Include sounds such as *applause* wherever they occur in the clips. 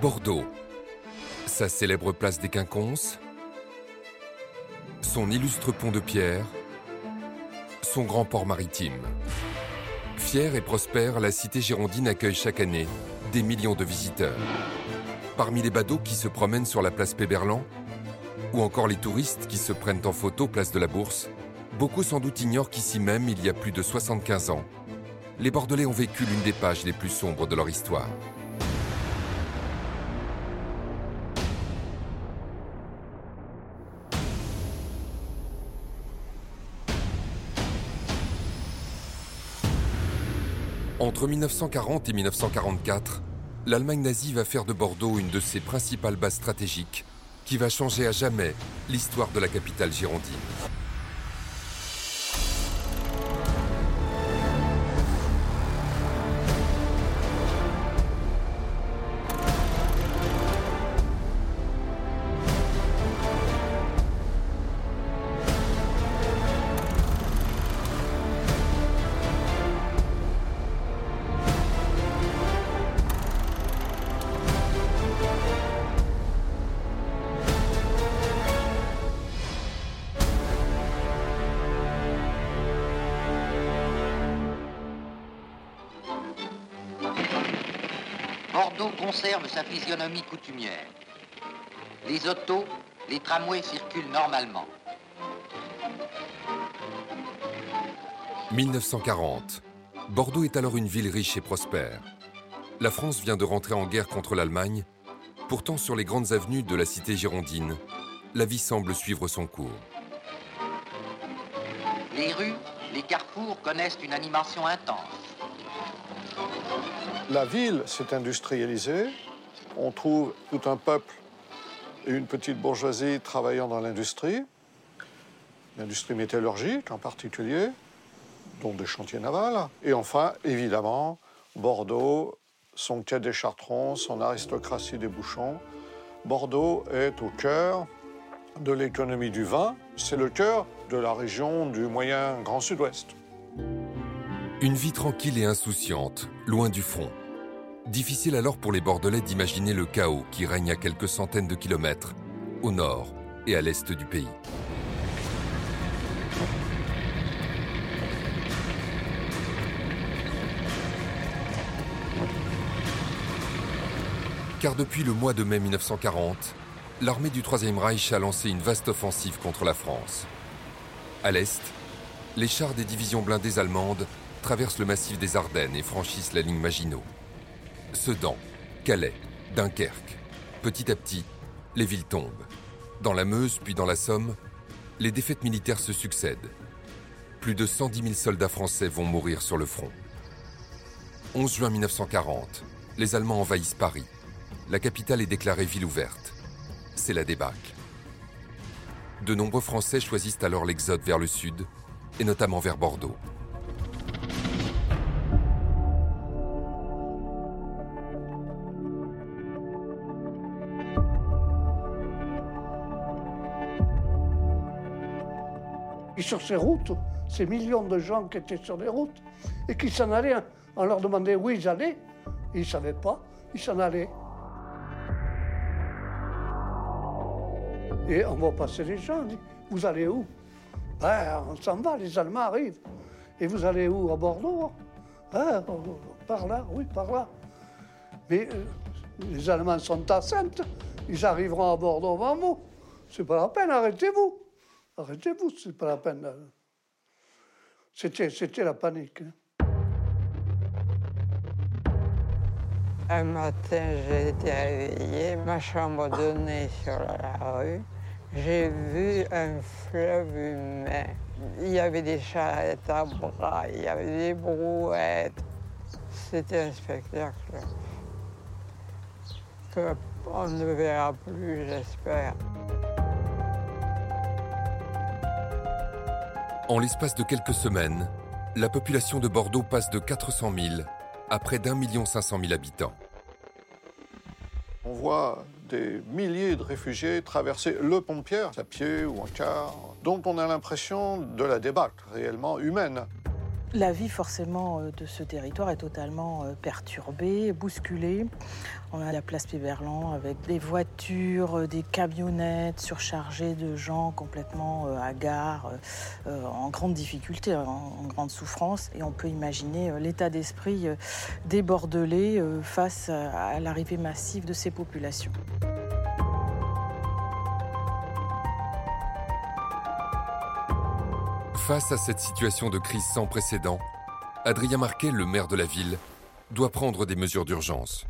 Bordeaux, sa célèbre place des Quinconces, son illustre pont de pierre, son grand port maritime. Fière et prospère, la cité girondine accueille chaque année des millions de visiteurs. Parmi les badauds qui se promènent sur la place Péberlan, ou encore les touristes qui se prennent en photo place de la Bourse, beaucoup sans doute ignorent qu'ici même, il y a plus de 75 ans, les Bordelais ont vécu l'une des pages les plus sombres de leur histoire. Entre 1940 et 1944, l'Allemagne nazie va faire de Bordeaux une de ses principales bases stratégiques qui va changer à jamais l'histoire de la capitale girondine. Sa physionomie coutumière. Les autos, les tramways circulent normalement. 1940. Bordeaux est alors une ville riche et prospère. La France vient de rentrer en guerre contre l'Allemagne. Pourtant, sur les grandes avenues de la cité girondine, la vie semble suivre son cours. Les rues, les carrefours connaissent une animation intense. La ville s'est industrialisée. On trouve tout un peuple et une petite bourgeoisie travaillant dans l'industrie, l'industrie métallurgique en particulier, dont des chantiers navals. Et enfin, évidemment, Bordeaux, son quai des Chartrons, son aristocratie des bouchons. Bordeaux est au cœur de l'économie du vin. C'est le cœur de la région du moyen Grand Sud-Ouest. Une vie tranquille et insouciante, loin du front. Difficile alors pour les Bordelais d'imaginer le chaos qui règne à quelques centaines de kilomètres, au nord et à l'est du pays. Car depuis le mois de mai 1940, l'armée du Troisième Reich a lancé une vaste offensive contre la France. À l'est, les chars des divisions blindées allemandes traversent le massif des Ardennes et franchissent la ligne Maginot. Sedan, Calais, Dunkerque. Petit à petit, les villes tombent. Dans la Meuse puis dans la Somme, les défaites militaires se succèdent. Plus de 110 000 soldats français vont mourir sur le front. 11 juin 1940, les Allemands envahissent Paris. La capitale est déclarée ville ouverte. C'est la débâcle. De nombreux Français choisissent alors l'exode vers le sud, et notamment vers Bordeaux. Et sur ces routes, ces millions de gens qui étaient sur les routes et qui s'en allaient, on leur demandait où ils allaient, ils ne savaient pas, ils s'en allaient. Et on va passer les gens, on dit, vous allez où? Ben, on s'en va, les Allemands arrivent. Et vous allez où? À Bordeaux Hein, Par là, oui, par là. Mais euh, les Allemands sont à ils arriveront à Bordeaux avant vous. C'est pas la peine, arrêtez-vous. Arrêtez-vous, c'est pas la peine. C'était, c'était la panique. hein. Un matin, j'ai été réveillée, ma chambre donnait sur la rue. J'ai vu un fleuve humain. Il y avait des charrettes à bras, il y avait des brouettes. C'était un spectacle qu'on ne verra plus, j'espère. En l'espace de quelques semaines, la population de Bordeaux passe de 400 000 à près d'un million cinq cent mille habitants. On voit des milliers de réfugiés traverser le pont de Pierre, à pied ou en car. Donc on a l'impression de la débâcle réellement humaine. La vie forcément euh, de ce territoire est totalement euh, perturbée, bousculée. On a la place Péberlan avec des voitures, euh, des camionnettes surchargées de gens complètement hagards, en grande difficulté, en grande souffrance. Et on peut imaginer l'état d'esprit des Bordelais face à l'arrivée massive de ces populations. Face à cette situation de crise sans précédent, Adrien Marquet, le maire de la ville, doit prendre des mesures d'urgence.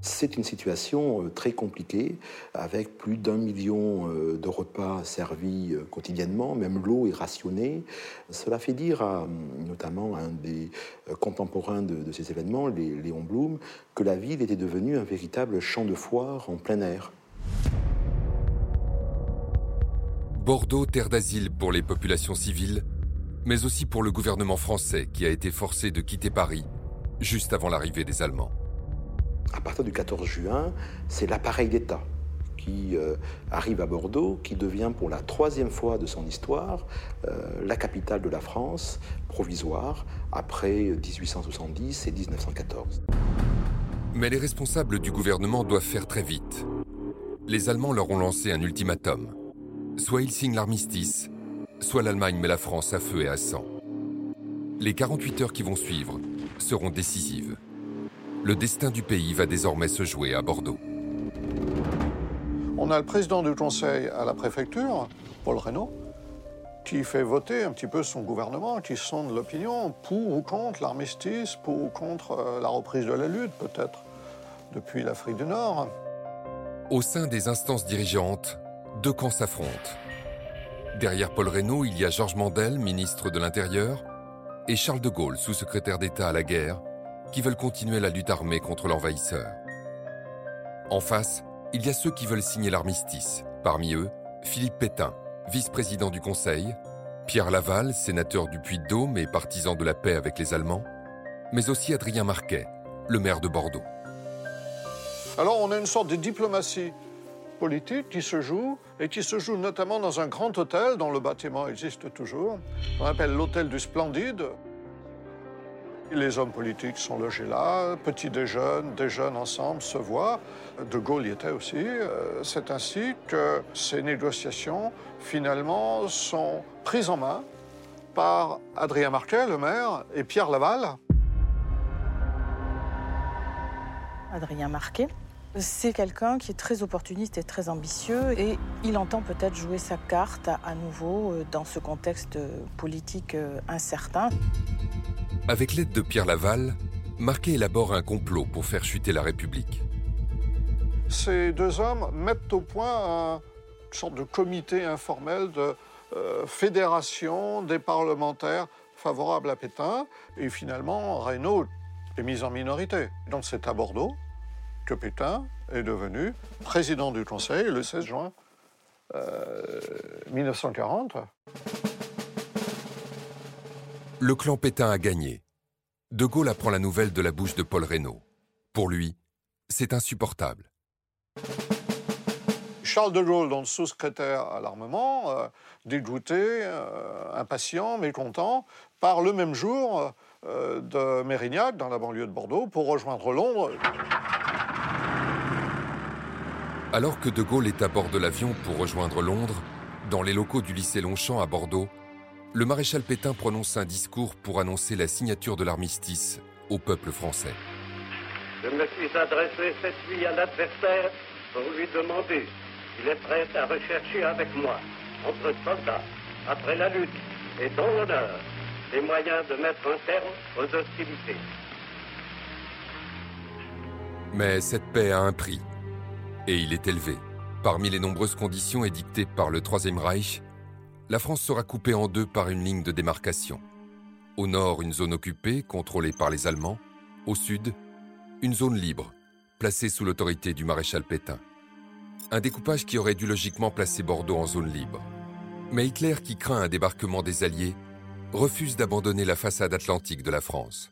C'est une situation euh, très compliquée, avec plus d'un million euh, de repas servis euh, quotidiennement, même l'eau est rationnée. Cela fait dire à, notamment à un des contemporains de, ces événements, Léon Blum, que la ville était devenue un véritable champ de foire en plein air. Bordeaux, terre d'asile pour les populations civiles, mais aussi pour le gouvernement français qui a été forcé de quitter Paris juste avant l'arrivée des Allemands. À partir du 14 juin, c'est l'appareil d'État qui euh, arrive à Bordeaux, qui devient pour la troisième fois de son histoire euh, la capitale de la France provisoire après 1870 et 1914. Mais les responsables du gouvernement doivent faire très vite. Les Allemands leur ont lancé un ultimatum. Soit ils signent l'armistice, soit l'Allemagne met la France à feu et à sang. Les 48 heures qui vont suivre seront décisives. Le destin du pays va désormais se jouer à Bordeaux. On a le président du conseil à la préfecture, Paul Reynaud, qui fait voter un petit peu son gouvernement, qui sonde l'opinion pour ou contre l'armistice, pour ou contre euh, la reprise de la lutte, peut-être, depuis l'Afrique du Nord. Au sein des instances dirigeantes, deux camps s'affrontent. Derrière Paul Reynaud, il y a Georges Mandel, ministre de l'Intérieur, et Charles de Gaulle, sous-secrétaire d'État à la guerre, qui veulent continuer la lutte armée contre l'envahisseur. En face, il y a ceux qui veulent signer l'armistice. Parmi eux, Philippe Pétain, vice-président du Conseil, Pierre Laval, sénateur du Puy-de-Dôme et partisan de la paix avec les Allemands, mais aussi Adrien Marquet, le maire de Bordeaux. Alors on a une sorte de diplomatie politique qui se joue et qui se joue notamment dans un grand hôtel dont le bâtiment existe toujours. On appelle l'hôtel du Splendide. Les hommes politiques sont logés là, petit déjeunent, déjeunent ensemble, se voient. De Gaulle y était aussi. Euh, c'est ainsi que ces négociations, finalement, sont prises en main par Adrien Marquet, le maire, et Pierre Laval. Adrien Marquet, c'est quelqu'un qui est très opportuniste et très ambitieux et il entend peut-être jouer sa carte à nouveau euh, dans ce contexte euh, politique euh, incertain. Avec l'aide de Pierre Laval, Marquet élabore un complot pour faire chuter la République. Ces deux hommes mettent au point une sorte de comité informel de fédération des parlementaires favorables à Pétain. Et finalement, Reynaud est mis en minorité. Donc c'est à Bordeaux que Pétain est devenu président du Conseil le 16 juin 1940. Euh, le clan Pétain a gagné. De Gaulle apprend la nouvelle de la bouche de Paul Reynaud. Pour lui, c'est insupportable. Charles de Gaulle, donc sous-secrétaire à l'armement, euh, dégoûté, euh, impatient, mécontent, part le même jour de Mérignac, dans la banlieue de Bordeaux, pour rejoindre Londres. Alors que De Gaulle est à bord de l'avion pour rejoindre Londres, dans les locaux du lycée Longchamp à Bordeaux, le maréchal Pétain prononce un discours pour annoncer la signature de l'armistice au peuple français. Je me suis adressé cette nuit à l'adversaire pour lui demander s'il est prêt à rechercher avec moi, entre soldats, après la lutte et dans l'honneur, les moyens de mettre un terme aux hostilités. Mais cette paix a un prix et il est élevé. Parmi les nombreuses conditions édictées par le Troisième Reich, la France sera coupée en deux par une ligne de démarcation. Au nord, une zone occupée, contrôlée par les Allemands. Au sud, une zone libre, placée sous l'autorité du maréchal Pétain. Un découpage qui aurait dû logiquement placer Bordeaux en zone libre. Mais Hitler, qui craint un débarquement des Alliés, refuse d'abandonner la façade atlantique de la France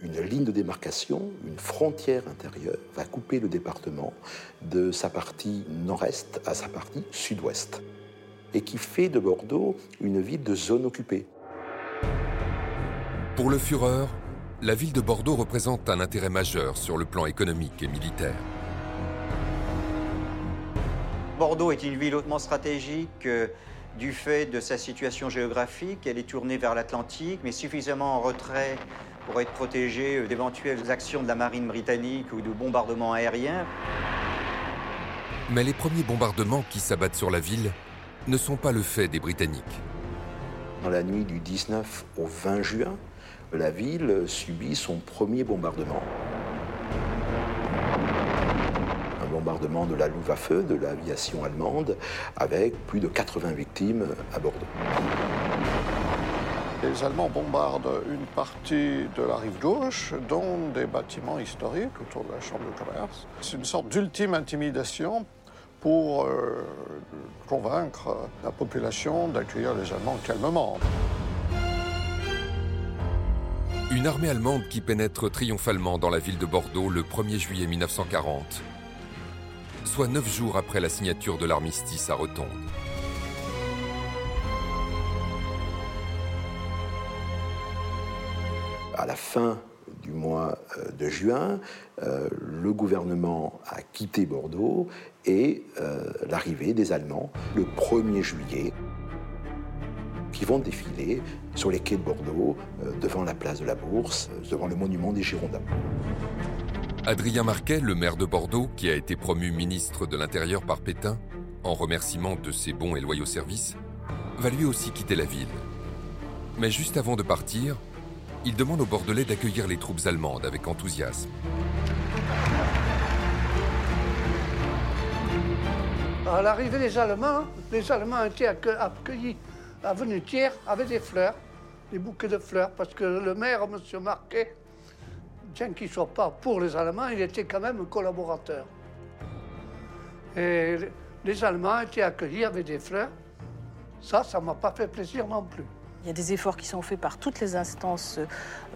une ligne de démarcation, une frontière intérieure va couper le département de sa partie nord-est à sa partie sud-ouest. et qui fait de Bordeaux une ville de zone occupée. Pour le Führer, la ville de Bordeaux représente un intérêt majeur sur le plan économique et militaire. Bordeaux est une ville hautement stratégique euh, du fait de sa situation géographique. Elle est tournée vers l'Atlantique, mais suffisamment en retrait pour être protégée euh, d'éventuelles actions de la marine britannique ou de bombardements aériens. Mais les premiers bombardements qui s'abattent sur la ville ne sont pas le fait des Britanniques. Dans la nuit du 19 au 20 juin, la ville subit son premier bombardement. Un bombardement de la Luftwaffe, de l'aviation allemande, avec plus de 80 victimes à Bordeaux. Les Allemands bombardent une partie de la rive gauche, dont des bâtiments historiques autour de la Chambre de commerce. C'est une sorte d'ultime intimidation pour euh, convaincre la population d'accueillir les Allemands calmement. Une armée allemande qui pénètre triomphalement dans la ville de Bordeaux le 1er juillet 1940, soit neuf jours après la signature de l'armistice à Rotonde. À la fin du mois euh, de juin, euh, le gouvernement a quitté Bordeaux et euh, l'arrivée des Allemands le 1er juillet qui vont défiler sur les quais de Bordeaux, devant la place de la Bourse, devant le monument des Girondins. Adrien Marquet, le maire de Bordeaux, qui a été promu ministre de l'Intérieur par Pétain, en remerciement de ses bons et loyaux services, va lui aussi quitter la ville. Mais juste avant de partir, il demande aux Bordelais d'accueillir les troupes allemandes avec enthousiasme. À l'arrivée des Allemands, les Allemands étaient accueillis avenue Thiers avec des fleurs, des bouquets de fleurs, parce que le maire, M. Marquet, bien qu'il ne soit pas pour les Allemands, il était quand même un collaborateur. Et les Allemands étaient accueillis avec des fleurs. Ça, ça ne m'a pas fait plaisir non plus. Il y a des efforts qui sont faits par toutes les instances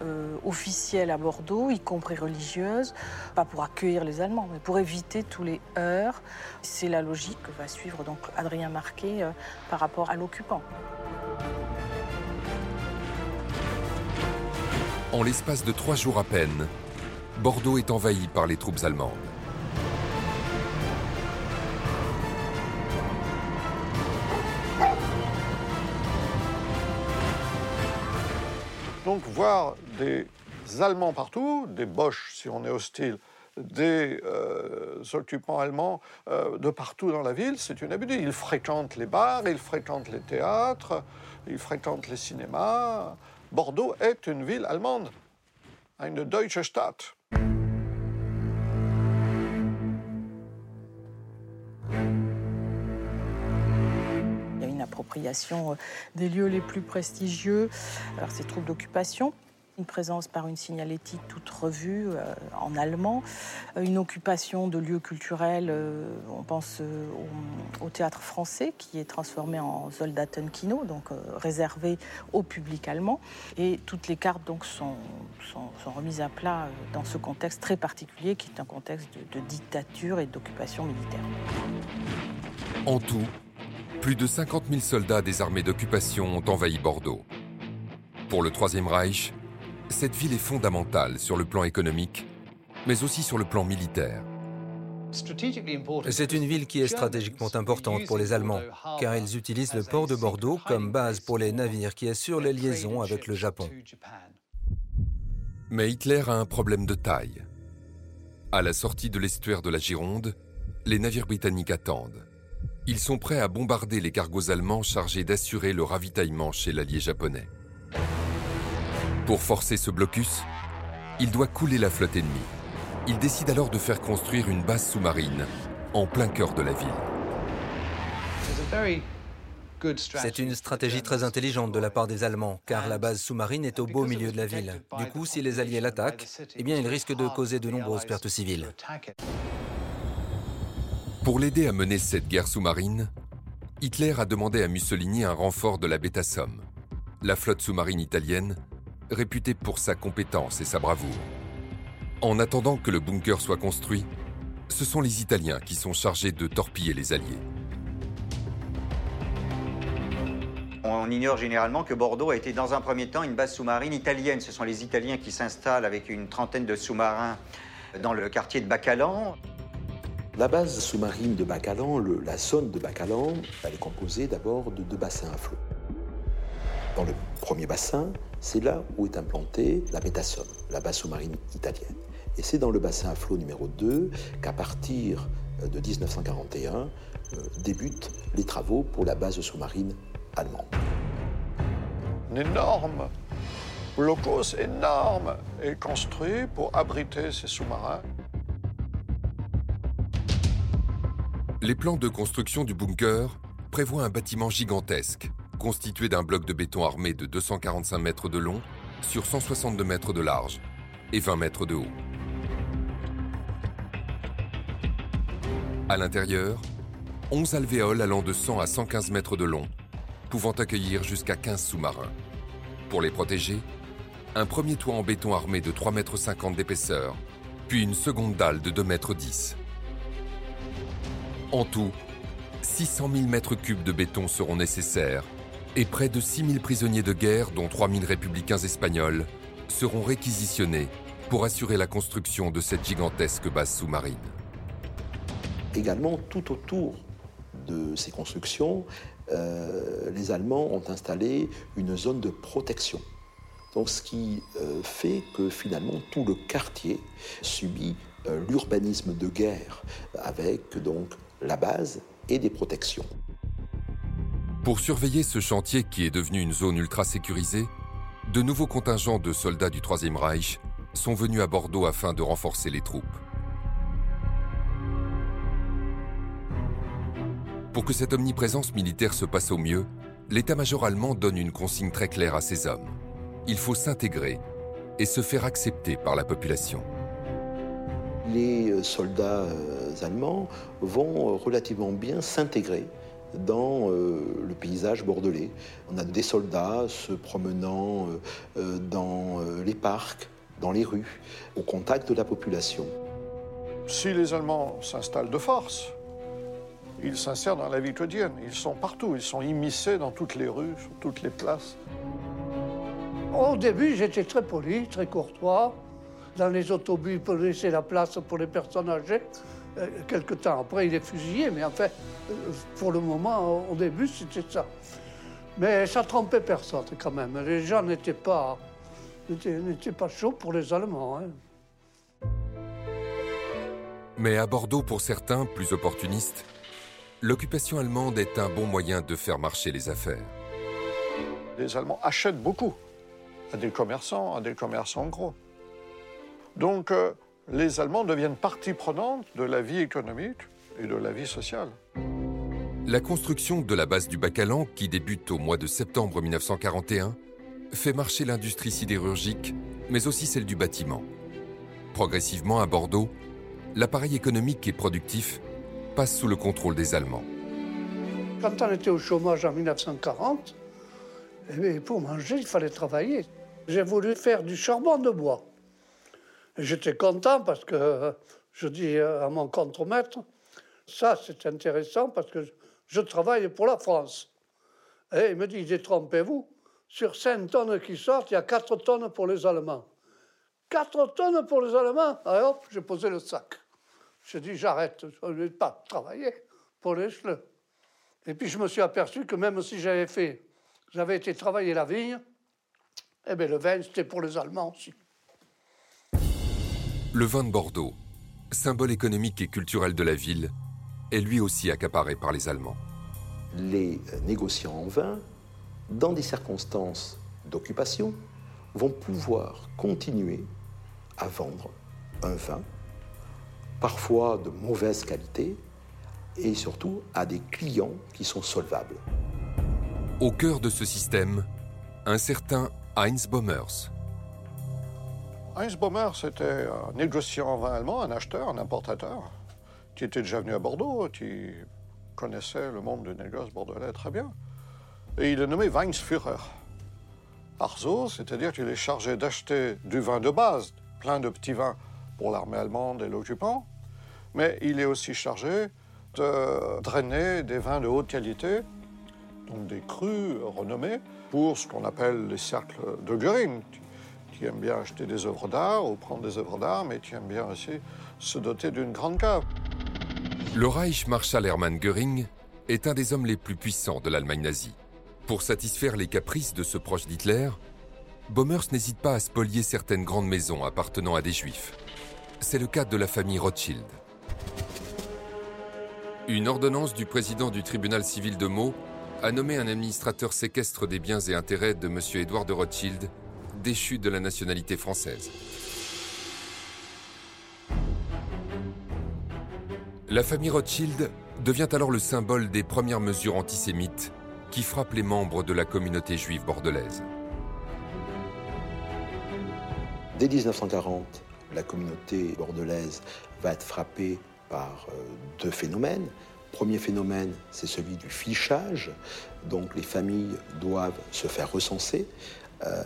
euh, officielles à Bordeaux, y compris religieuses, pas pour accueillir les Allemands, mais pour éviter tous les heurts. C'est la logique que va suivre donc Adrien Marquet euh, par rapport à l'occupant. En l'espace de trois jours à peine, Bordeaux est envahi par les troupes allemandes. Donc voir des Allemands partout, des Boches si on est hostile, des euh, occupants allemands euh, de partout dans la ville, c'est une habitude. Ils fréquentent les bars, ils fréquentent les théâtres, ils fréquentent les cinémas. Bordeaux est une ville allemande, une Deutsche Stadt. Euh, des lieux les plus prestigieux, alors ces troupes d'occupation, une présence par une signalétique toute revue euh, en allemand, euh, une occupation de lieux culturels, on pense au, théâtre français qui est transformé en Soldatenkino, donc réservé au public allemand, et toutes les cartes donc sont, remises à plat dans ce contexte très particulier qui est un contexte de, de dictature et d'occupation militaire. En tout, plus de 50 000 soldats des armées d'occupation ont envahi Bordeaux. Pour le Troisième Reich, cette ville est fondamentale sur le plan économique, mais aussi sur le plan militaire. C'est une ville qui est stratégiquement importante pour les Allemands, car ils utilisent le port de Bordeaux comme base pour les navires qui assurent les liaisons avec le Japon. Mais Hitler a un problème de taille. À la sortie de l'estuaire de la Gironde, les navires britanniques attendent. Ils sont prêts à bombarder les cargos allemands chargés d'assurer le ravitaillement chez l'allié japonais. Pour forcer ce blocus, il doit couler la flotte ennemie. Il décide alors de faire construire une base sous-marine en plein cœur de la ville. C'est une stratégie très intelligente de la part des Allemands, car la base sous-marine est au beau milieu de la ville. Du coup, si les Alliés l'attaquent, eh bien, il risque de causer de nombreuses pertes civiles. Pour l'aider à mener cette guerre sous-marine, Hitler a demandé à Mussolini un renfort de la Beta la flotte sous-marine italienne, réputée pour sa compétence et sa bravoure. En attendant que le bunker soit construit, ce sont les Italiens qui sont chargés de torpiller les Alliés. on ignore généralement que Bordeaux a été dans un premier temps une base sous-marine italienne. Ce sont les Italiens qui s'installent avec une trentaine de sous-marins dans le quartier de Bacalan. La base sous-marine de Bacalan, la zone de Bacalan, elle est composée d'abord de deux bassins à flot. Dans le premier bassin, c'est là où est implantée la Métasomme, la base sous-marine italienne. Et c'est dans le bassin à flot numéro 2 qu'à partir de 1941 euh, débutent les travaux pour la base sous-marine allemande. Un énorme blocos énorme est construit pour abriter ces sous-marins. Les plans de construction du bunker prévoient un bâtiment gigantesque, constitué d'un bloc de béton armé de 245 mètres de long sur 162 mètres de large et 20 mètres de haut. À l'intérieur, 11 alvéoles allant de 100 à 115 mètres de long, pouvant accueillir jusqu'à 15 sous-marins. Pour les protéger, un premier toit en béton armé de 3,50 mètres d'épaisseur, puis une seconde dalle de 2,10 mètres. En tout, 600 000 mètres cubes de béton seront nécessaires et près de 6 000 prisonniers de guerre, dont 3 000 républicains espagnols, seront réquisitionnés pour assurer la construction de cette gigantesque base sous-marine. Également, tout autour de ces constructions, euh, les Allemands ont installé une zone de protection. Ce qui euh, fait que finalement tout le quartier subit euh, l'urbanisme de guerre, avec la base et des protections. Pour surveiller ce chantier qui est devenu une zone ultra sécurisée, de nouveaux contingents de soldats du Troisième Reich sont venus à Bordeaux afin de renforcer les troupes. Pour que cette omniprésence militaire se passe au mieux, l'état-major allemand donne une consigne très claire à ses hommes. Il faut s'intégrer et se faire accepter par la population les euh, soldats euh, allemands vont euh, relativement bien s'intégrer dans le paysage bordelais. On a des soldats se promenant dans les parcs, dans les rues, au contact de la population. Si les Allemands s'installent de force, ils s'insèrent dans la vie quotidienne. Ils sont partout, ils sont immiscés dans toutes les rues, sur toutes les places. Au début, j'étais très poli, très courtois dans les autobus pour laisser la place pour les personnes âgées. Euh, quelque temps après, il est fusillé, mais en fait, euh, pour le moment, au début, c'était ça. Mais ça trompait personne quand même. Les gens n'étaient pas, n'étaient pas chauds pour les Allemands. Hein. Mais à Bordeaux, pour certains, plus opportunistes, l'occupation allemande est un bon moyen de faire marcher les affaires. Les Allemands achètent beaucoup à des commerçants, à des commerçants gros. Donc euh, les Allemands deviennent partie prenante de la vie économique et de la vie sociale. La construction de la base du Bacalan, qui débute au mois de septembre 1941, fait marcher l'industrie sidérurgique, mais aussi celle du bâtiment. Progressivement, à Bordeaux, l'appareil économique et productif passe sous le contrôle des Allemands. Quand on était au chômage en 1940, eh pour manger, il fallait travailler. J'ai voulu faire du charbon de bois. J'étais content parce que je dis à mon contremaître, ça c'est intéressant parce que je travaille pour la France. Et il me dit, détrompez-vous, sur 5 tonnes qui sortent, il y a 4 tonnes pour les Allemands. 4 tonnes pour les Allemands Alors hop, j'ai posé le sac. J'ai dit, j'arrête, je ne vais pas travailler pour les. Et puis je me suis aperçu que même si j'avais fait, j'avais été travailler la vigne, eh bien le vin, c'était pour les Allemands aussi. Le vin de Bordeaux, symbole économique et culturel de la ville, est lui aussi accaparé par les Allemands. Les négociants en vin, dans des circonstances d'occupation, vont pouvoir continuer à vendre un vin, parfois de mauvaise qualité, et surtout à des clients qui sont solvables. Au cœur de ce système, un certain Heinz Bommers, Heinz Baumer, c'était un négociant en vin allemand, un acheteur, un importateur, qui était déjà venu à Bordeaux, qui connaissait le monde du négoce bordelais très bien. Et il est nommé Weinsführer. Arzo, c'est-à-dire qu'il est chargé d'acheter du vin de base, plein de petits vins pour l'armée allemande et l'occupant, mais il est aussi chargé de drainer des vins de haute qualité, donc des crus renommés, pour ce qu'on appelle les cercles de Göring. Tu aimes bien acheter des œuvres d'art ou prendre des œuvres d'art, mais tu aimes bien aussi se doter d'une grande cave. Le Reich Marshal Hermann Göring est un des hommes les plus puissants de l'Allemagne nazie. Pour satisfaire les caprices de ce proche d'Hitler, Bommers n'hésite pas à spolier certaines grandes maisons appartenant à des juifs. C'est le cas de la famille Rothschild. Une ordonnance du président du tribunal civil de Meaux a nommé un administrateur séquestre des biens et intérêts de M. Édouard de Rothschild, déchu de la nationalité française. La famille Rothschild devient alors le symbole des premières mesures antisémites qui frappent les membres de la communauté juive bordelaise. Dès 1940, la communauté bordelaise va être frappée par euh, deux phénomènes. Premier phénomène, c'est celui du fichage, donc les familles doivent se faire recenser,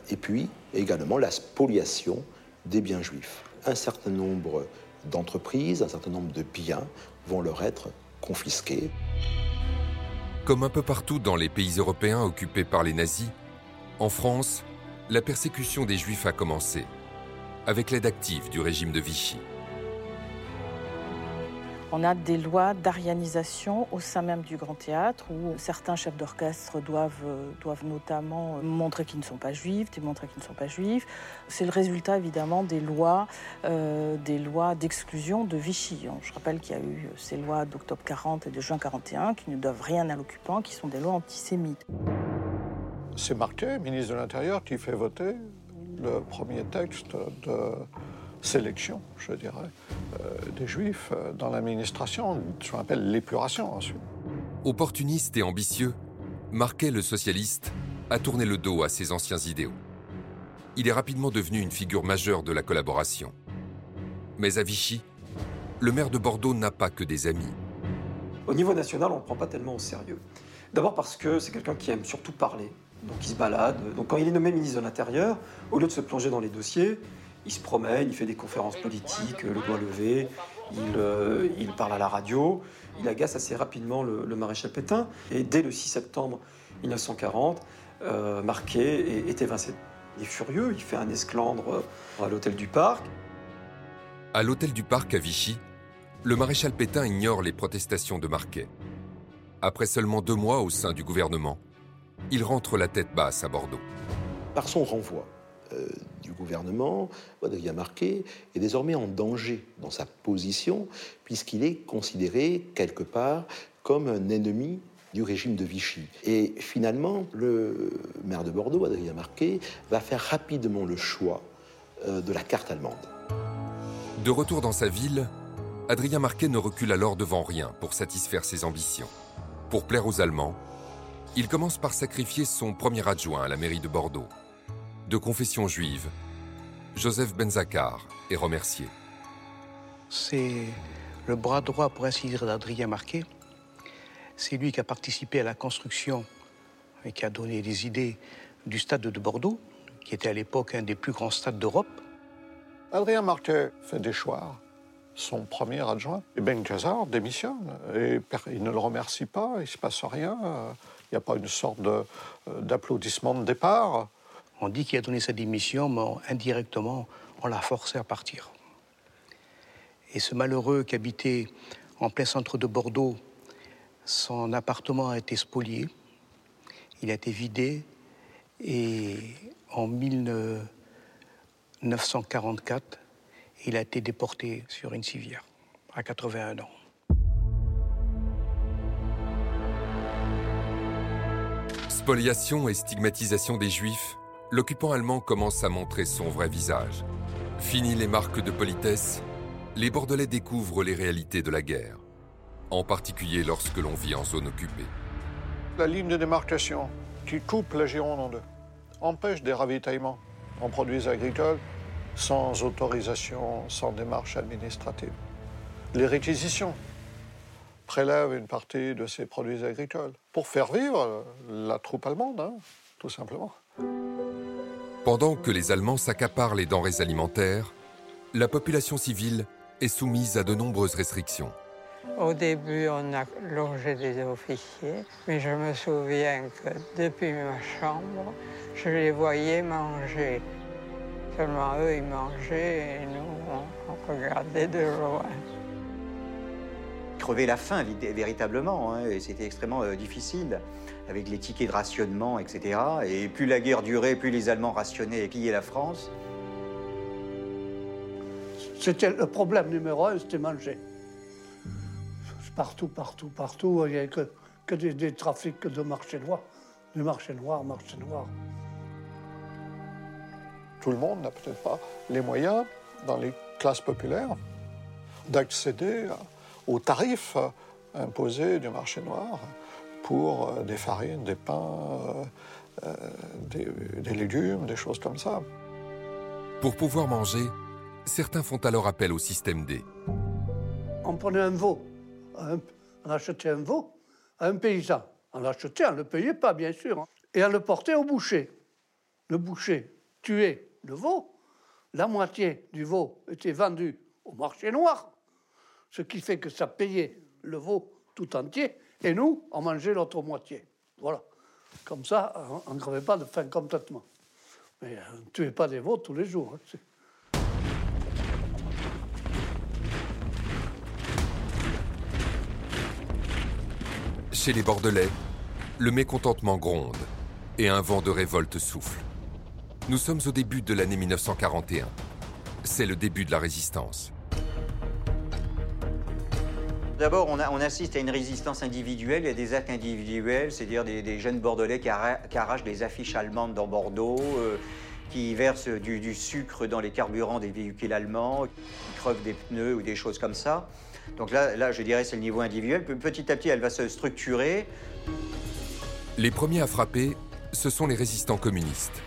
et puis également la spoliation des biens juifs. Un certain nombre d'entreprises, un certain nombre de biens vont leur être confisqués. Comme un peu partout dans les pays européens occupés par les nazis, en France, la persécution des juifs a commencé, avec l'aide active du régime de Vichy. On a des lois d'arianisation au sein même du Grand Théâtre où certains chefs d'orchestre doivent, euh, doivent notamment montrer qu'ils ne sont pas juifs, démontrer qu'ils ne sont pas juifs. C'est le résultat évidemment des lois, euh, des lois d'exclusion de Vichy. Je rappelle qu'il y a eu ces lois d'octobre 40 et de juin 41 qui ne doivent rien à l'occupant, qui sont des lois antisémites. C'est marqué, ministre de l'Intérieur, qui fait voter le premier texte de sélection, je dirais, euh, des juifs euh, dans l'administration, ce qu'on appelle l'épuration ensuite. Opportuniste et ambitieux, Marquet le socialiste a tourné le dos à ses anciens idéaux. Il est rapidement devenu une figure majeure de la collaboration. Mais à Vichy, le maire de Bordeaux n'a pas que des amis. Au niveau national, on ne prend pas tellement au sérieux. D'abord parce que c'est quelqu'un qui aime surtout parler, donc il se balade. Donc quand il est nommé ministre de l'Intérieur, au lieu de se plonger dans les dossiers, il se promène, il fait des conférences politiques, le doigt levé, il, euh, il parle à la radio, il agace assez rapidement le, maréchal Pétain. Et dès le 6 septembre 1940, euh, Marquet est, évincé. Il est furieux, il fait un esclandre à l'hôtel du Parc. À l'hôtel du Parc à Vichy, le maréchal Pétain ignore les protestations de Marquet. Après seulement deux mois au sein du gouvernement, il rentre la tête basse à Bordeaux. Par son renvoi, euh, du gouvernement, Adrien Marquet est désormais en danger dans sa position, puisqu'il est considéré quelque part comme un ennemi du régime de Vichy. Et finalement, le maire de Bordeaux, Adrien Marquet, va faire rapidement le choix euh, de la carte allemande. De retour dans sa ville, Adrien Marquet ne recule alors devant rien pour satisfaire ses ambitions. Pour plaire aux Allemands, il commence par sacrifier son premier adjoint à la mairie de Bordeaux, de confession juive, Joseph Benzacar est remercié. C'est le bras droit, pour ainsi dire, d'Adrien Marquet. C'est lui qui a participé à la construction et qui a donné des idées du stade de Bordeaux, qui était à l'époque un des plus grands stades d'Europe. Adrien Marquet fait des choix. Son premier adjoint, et Ben Gazard démissionne. Et il ne le remercie pas, il ne se passe rien. Il n'y a pas une sorte euh, d'applaudissement de départ. On dit qu'il a donné sa démission, mais indirectement, on l'a forcé à partir. Et ce malheureux qui habitait en plein centre de Bordeaux, son appartement a été spolié, il a été vidé, et en 1944, il a été déporté sur une civière, à 81 ans. Spoliation et stigmatisation des Juifs l'occupant allemand commence à montrer son vrai visage. Fini les marques de politesse, les Bordelais découvrent les réalités de la guerre, en particulier lorsque l'on vit en zone occupée. La ligne de démarcation qui coupe la Gironde en deux empêche des ravitaillements en produits agricoles sans autorisation, sans démarche administrative. Les réquisitions prélèvent une partie de ces produits agricoles pour faire vivre la troupe allemande, hein, tout simplement. Pendant que les Allemands s'accaparent les denrées alimentaires, la population civile est soumise à de nombreuses restrictions. Au début, on a logé des officiers, mais je me souviens que depuis ma chambre, je les voyais manger. Seulement eux, ils mangeaient et nous, on regardait de loin. Crever la faim, véritablement, hein, et c'était extrêmement euh, difficile, avec les tickets de rationnement, etc. Et plus la guerre durait, plus les Allemands rationnaient et pillaient la France. C'était le problème numéro un, c'était manger. Partout, partout, partout, il n'y avait que, que des, des, trafics de marché noir, du marché noir, marché noir. Tout le monde n'a peut-être pas les moyens, dans les classes populaires, d'accéder aux tarifs imposés du marché noir pour euh, des farines, des pains, euh, des, des légumes, des choses comme ça. Pour pouvoir manger, certains font alors appel au système D. On prenait un veau, on achetait un veau à un paysan. On l'achetait, on ne le payait pas, bien sûr. hein. Et on le portait au boucher. Le boucher tuait le veau. La moitié du veau était vendue au marché noir, ce qui fait que ça payait le veau tout entier. Et nous, on mangeait l'autre moitié. Voilà. Comme ça, on ne crevait pas de faim complètement. Mais on ne tuait pas des veaux tous les jours. hein. Chez les Bordelais, le mécontentement gronde et un vent de révolte souffle. Nous sommes au début de l'année 1941. C'est le début de la résistance. D'abord, on, assiste à une résistance individuelle, il y a des actes individuels, c'est-à-dire des, jeunes Bordelais qui, arra- qui arrachent des affiches allemandes dans Bordeaux, euh, qui versent du, sucre dans les carburants des véhicules allemands, qui crevent des pneus ou des choses comme ça. Donc là, là je dirais, c'est le niveau individuel. Pe- Petit à petit, elle va se structurer. Les premiers à frapper, ce sont les résistants communistes.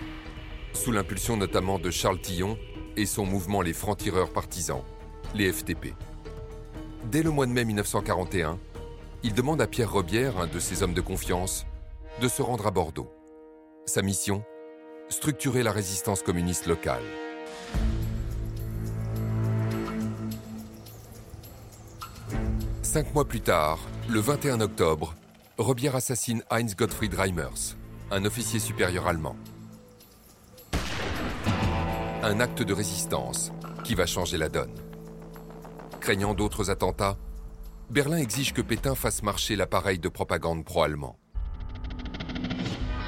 Sous l'impulsion notamment de Charles Tillon et son mouvement Les Francs-Tireurs Partisans, les FTP. Dès le mois de mai 1941, il demande à Pierre Robière, un de ses hommes de confiance, de se rendre à Bordeaux. Sa mission Structurer la résistance communiste locale. Cinq mois plus tard, le 21 octobre, Robière assassine Heinz Gottfried Reimers, un officier supérieur allemand. Un acte de résistance qui va changer la donne. Craignant d'autres attentats, Berlin exige que Pétain fasse marcher l'appareil de propagande pro-allemand.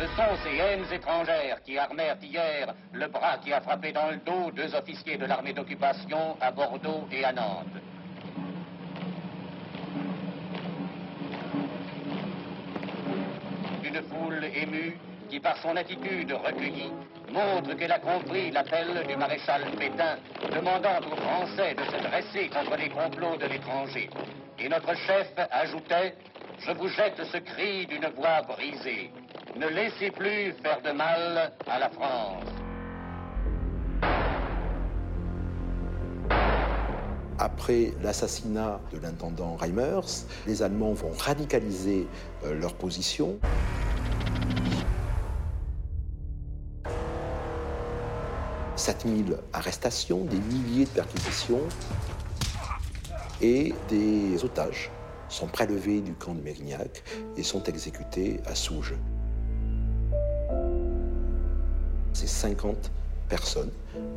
Ce sont ces haines étrangères qui armèrent hier le bras qui a frappé dans le dos deux officiers de l'armée d'occupation à Bordeaux et à Nantes. Une foule émue qui, par son attitude recueillie, montre qu'elle a compris l'appel du maréchal Pétain demandant aux Français de se dresser contre les complots de l'étranger. Et notre chef ajoutait Je vous jette ce cri d'une voix brisée. Ne laissez plus faire de mal à la France. Après l'assassinat de l'intendant Reimers, les Allemands vont radicaliser euh, leur position. « 7000 arrestations, des milliers de perquisitions et des otages sont prélevés du camp de Mérignac et sont exécutés à Souges. C'est 50 personnes,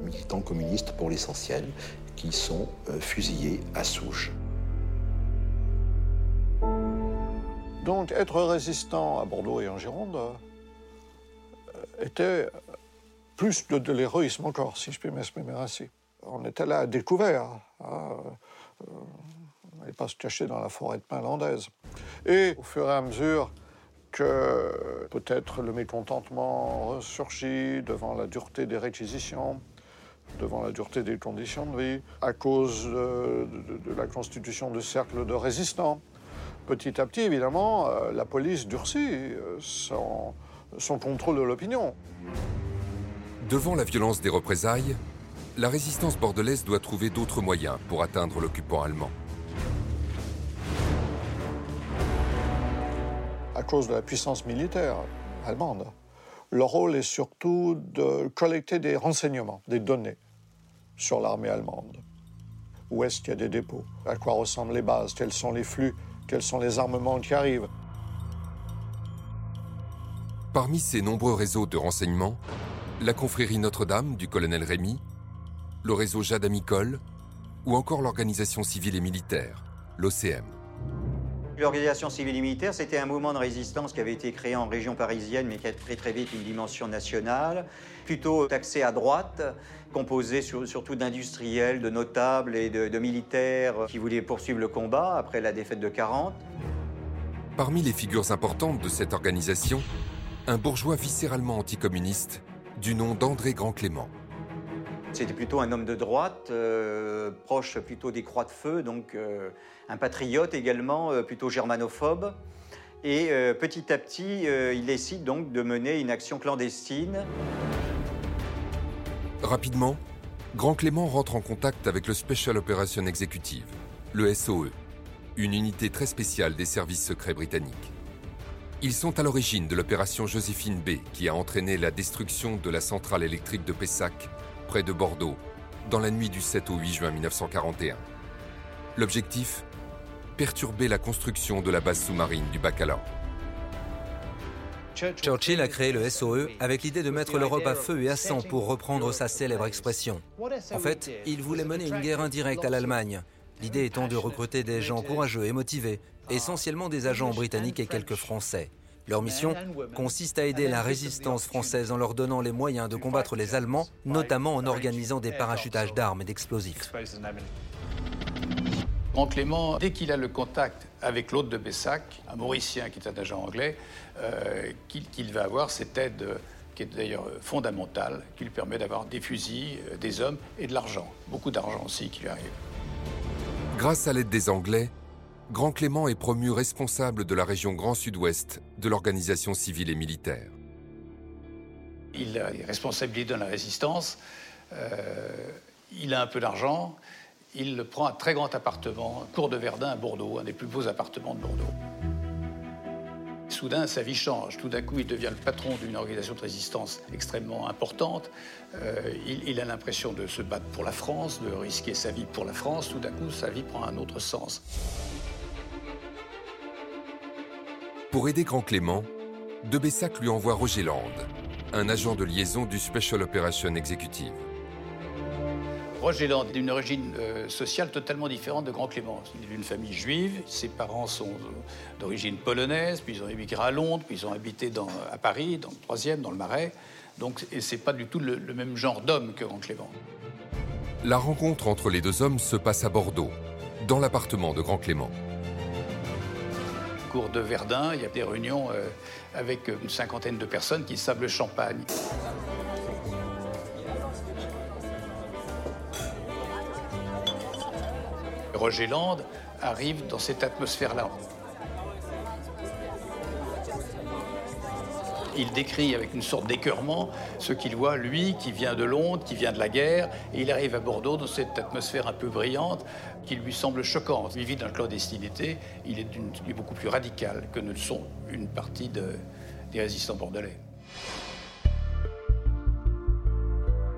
militants communistes pour l'essentiel, qui sont euh, fusillés à Souges. Donc être résistant à Bordeaux et en Gironde euh, était plus de, l'héroïsme encore, si je puis m'exprimer ainsi. On était là à découvert. hein, euh, on n'allait pas se cacher dans la forêt de pin landaise. Et au fur et à mesure que peut-être le mécontentement ressurgit devant la dureté des réquisitions, devant la dureté des conditions de vie, à cause de, la constitution de cercles de résistants. Petit à petit, évidemment, euh, la police durcit euh, son contrôle de l'opinion. Devant la violence des représailles, la résistance bordelaise doit trouver d'autres moyens pour atteindre l'occupant allemand. à cause de la puissance militaire allemande. Leur rôle est surtout de collecter des renseignements, des données sur l'armée allemande. où est-ce qu'il y a des dépôts, à quoi ressemblent les bases, quels sont les flux, quels sont les armements qui arrivent? Parmi ces nombreux réseaux de renseignement, la confrérie Notre-Dame du colonel Rémy, le réseau Jade Amicole ou encore l'organisation civile et militaire, l'OCM. L'organisation civile et militaire, c'était un mouvement de résistance qui avait été créé en région parisienne, mais qui a pris très vite une dimension nationale, plutôt taxé à droite, composé surtout d'industriels, de notables et de, de, militaires qui voulaient poursuivre le combat après la défaite de 40. Parmi les figures importantes de cette organisation, un bourgeois viscéralement anticommuniste du nom d'André Grand-Clément. C'était plutôt un homme de droite, euh, proche plutôt des croix de feu, donc euh, un patriote également, euh, plutôt germanophobe. Et petit à petit, il décide donc de mener une action clandestine. Rapidement, Grand Clément rentre en contact avec le Special Operation Executive, le SOE, une unité très spéciale des services secrets britanniques. Ils sont à l'origine de l'opération Joséphine B, qui a entraîné la destruction de la centrale électrique de Pessac près de Bordeaux, dans la nuit du 7 au 8 juin 1941. L'objectif? Perturber la construction de la base sous-marine du Bacala. Churchill a créé le SOE avec l'idée de mettre l'Europe à feu et à sang pour reprendre sa célèbre expression. En fait, il voulait mener une guerre indirecte à l'Allemagne, l'idée étant de recruter des gens courageux et motivés, essentiellement des agents britanniques et quelques Français. Leur mission consiste à aider la résistance française en leur donnant les moyens de combattre les Allemands, notamment en organisant des parachutages d'armes et d'explosifs. Grand Clément, dès qu'il a le contact avec l'hôte de Bessac, un Mauricien qui est un agent anglais, euh, qu'il va avoir cette aide euh, qui est d'ailleurs fondamentale, qui lui permet d'avoir des fusils, euh, des hommes et de l'argent. Beaucoup d'argent aussi qui lui arrive. Grâce à l'aide des Anglais, Grand Clément est promu responsable de la région Grand Sud-Ouest de l'organisation civile et militaire. Il est responsabilité dans la résistance, euh, il a un peu d'argent, il prend un très grand appartement, Cour de Verdun à Bordeaux, un des plus beaux appartements de Bordeaux. Soudain, sa vie change. Tout d'un coup, il devient le patron d'une organisation de résistance extrêmement importante. Euh, il, a l'impression de se battre pour la France, de risquer sa vie pour la France. Tout d'un coup, sa vie prend un autre sens. Pour aider Grand Clément, De Bessac lui envoie Roger Land, un agent de liaison du Special Operation Executive. Roger Land est d'une origine euh, sociale totalement différente de Grand Clément. Il est d'une famille juive, ses parents sont euh, d'origine polonaise, puis ils ont émigré à Londres, puis ils ont habité dans, à Paris, dans le troisième, dans le Marais. Donc c'est pas du tout le, le même genre d'homme que Grand Clément. La rencontre entre les deux hommes se passe à Bordeaux, dans l'appartement de Grand Clément cours de Verdun, il y a des réunions euh, avec une cinquantaine de personnes qui savent le champagne. Roger Land arrive dans cette atmosphère-là. Il décrit avec une sorte d'écœurement ce qu'il voit, lui, qui vient de Londres, qui vient de la guerre, et il arrive à Bordeaux dans cette atmosphère un peu brillante qui lui semble choquante. Il vit dans la clandestinité, il est, il est beaucoup plus radical que ne le sont une partie de, des résistants bordelais.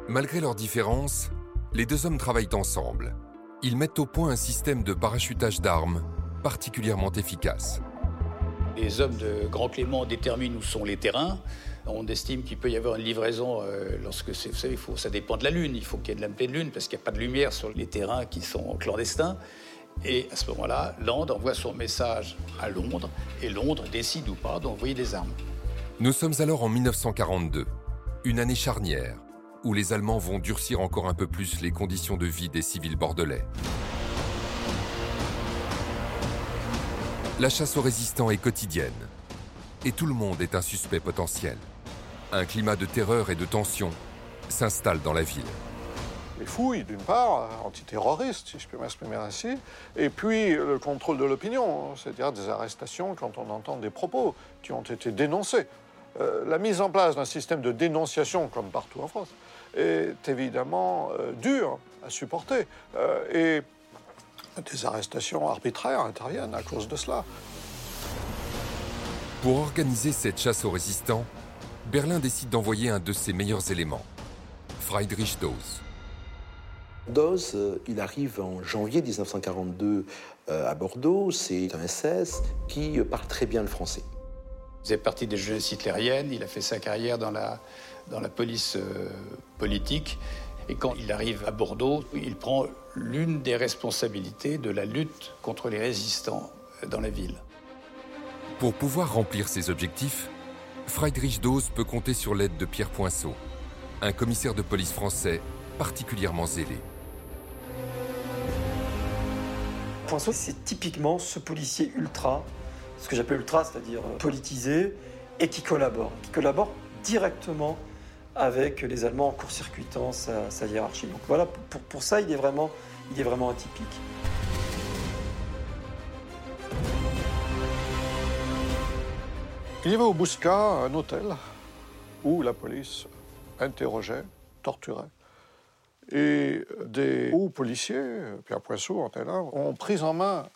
Malgré leurs différences, les deux hommes travaillent ensemble. Ils mettent au point un système de parachutage d'armes particulièrement efficace. Les hommes de Grand Clément déterminent où sont les terrains. On estime qu'il peut y avoir une livraison euh, lorsque, vous savez, ça dépend de la Lune. Il faut qu'il y ait de la pleine Lune parce qu'il n'y a pas de lumière sur les terrains qui sont clandestins. Et à ce moment-là, Land envoie son message à Londres et Londres décide ou pas d'envoyer des armes. Nous sommes alors en 1942, une année charnière où les Allemands vont durcir encore un peu plus les conditions de vie des civils bordelais. La chasse aux résistants est quotidienne et tout le monde est un suspect potentiel. Un climat de terreur et de tension s'installe dans la ville. Les fouilles, d'une part, antiterroristes, si je peux m'exprimer ainsi, et puis le contrôle de l'opinion, c'est-à-dire des arrestations quand on entend des propos qui ont été dénoncés. Euh, la mise en place d'un système de dénonciation, comme partout en France, est évidemment euh, dure à supporter. Euh, des arrestations arbitraires interviennent à cause de cela. Pour organiser cette chasse aux résistants, Berlin décide d'envoyer un de ses meilleurs éléments, Friedrich Doss. Doz, euh, il arrive en janvier 1942 euh, à Bordeaux. C'est un SS qui parle très bien le français. Il faisait partie des jeunesses hitlériennes. Il a fait sa carrière dans la, dans la police euh, politique. Et quand il arrive à Bordeaux, il prend l'une des responsabilités de la lutte contre les résistants dans la ville. Pour pouvoir remplir ses objectifs, Friedrich Doz peut compter sur l'aide de Pierre Poinceau, un commissaire de police français particulièrement zélé. Poinceau, c'est typiquement ce policier ultra, ce que j'appelle ultra, c'est-à-dire politisé, et qui collabore, qui collabore directement avec les Allemands en court-circuitant sa, hiérarchie. Donc voilà, pour, pour ça, il est, vraiment, il est vraiment atypique. Il y avait au Bousca un hôtel où la police interrogeait, torturait et des hauts policiers, Pierre était là, ont pris en main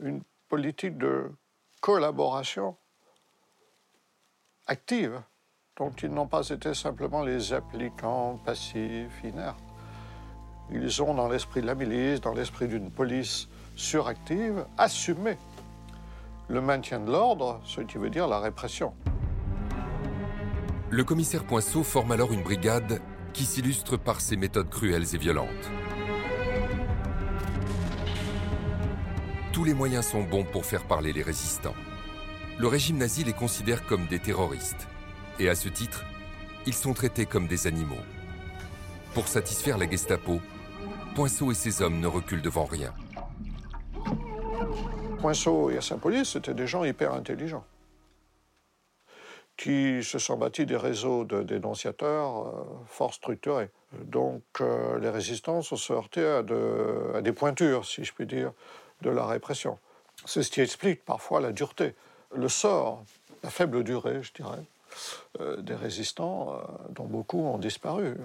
une politique de collaboration active, dont ils n'ont pas été simplement les applicants passifs, inertes. Ils ont, dans l'esprit de la milice, dans l'esprit d'une police suractive, assumé le maintien de l'ordre, ce qui veut dire la répression. Le commissaire Poinceau forme alors une brigade qui s'illustre par ses méthodes cruelles et violentes. Tous les moyens sont bons pour faire parler les résistants. Le régime nazi les considère comme des terroristes, et à ce titre, ils sont traités comme des animaux. Pour satisfaire la Gestapo, Poinceau et ses hommes ne reculent devant rien. Poinceau et sa police, c'était des gens hyper intelligents qui se sont bâtis des réseaux de dénonciateurs euh, fort structurés. Donc euh, les résistants se heurtés à, des pointures, si je puis dire, de la répression. C'est ce qui explique parfois la dureté, le sort, la faible durée, je dirais, des résistants dont beaucoup ont disparu.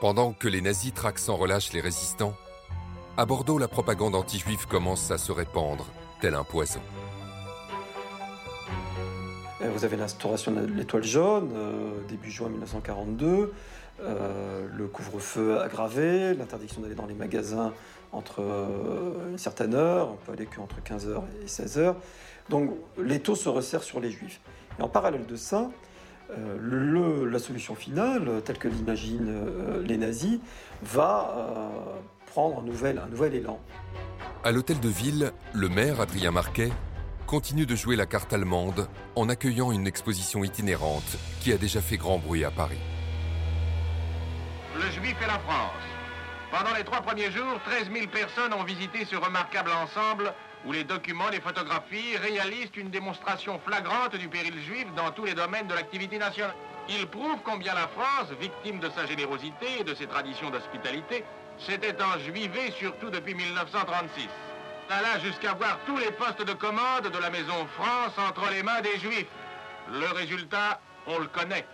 Pendant que les nazis traquent sans relâche les résistants, à Bordeaux, la propagande anti-juive commence à se répandre, tel un poison. Euh, vous avez l'instauration de l'étoile jaune, euh, début juin 1942, euh, le couvre-feu aggravé, l'interdiction d'aller dans les magasins entre une certaine heure, on peut aller qu'entre 15h et 16h. Donc l'étau se resserre sur les juifs. Et en parallèle de ça, la solution finale, telle que l'imaginent les nazis, va prendre un nouvel, un nouvel élan. À l'hôtel de ville, le maire Adrien Marquet continue de jouer la carte allemande en accueillant une exposition itinérante qui a déjà fait grand bruit à Paris. Le Juif et la France. Pendant les trois premiers jours, 13 000 personnes ont visité ce remarquable ensemble où les documents, les photographies réalisent une démonstration flagrante du péril juif dans tous les domaines de l'activité nationale. Il prouve combien la France, victime de sa générosité et de ses traditions d'hospitalité, s'était enjuivée surtout depuis 1936 alla jusqu'à voir tous les postes de commande de la maison France entre les mains des Juifs. Le résultat, on le connaît.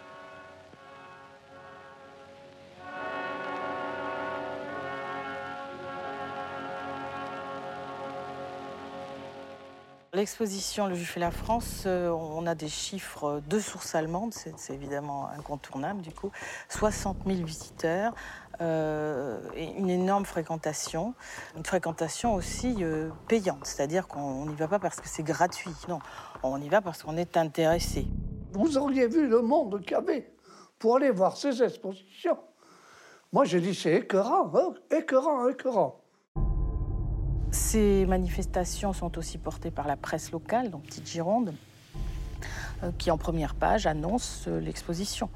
L'exposition Le Juif et la France, euh, on a des chiffres de sources allemandes, c'est évidemment incontournable du coup. 60 000 visiteurs, euh, une énorme fréquentation, une fréquentation aussi euh, payante, c'est-à-dire qu'on n'y va pas parce que c'est gratuit, non, on y va parce qu'on est intéressé. Vous auriez vu le monde qu'il y avait pour aller voir ces expositions. Moi, j'ai dit c'est écœurant, hein écœurant, écœurant. Ces manifestations sont aussi portées par la presse locale, donc Petite Gironde, euh, qui en première page annonce euh, l'exposition,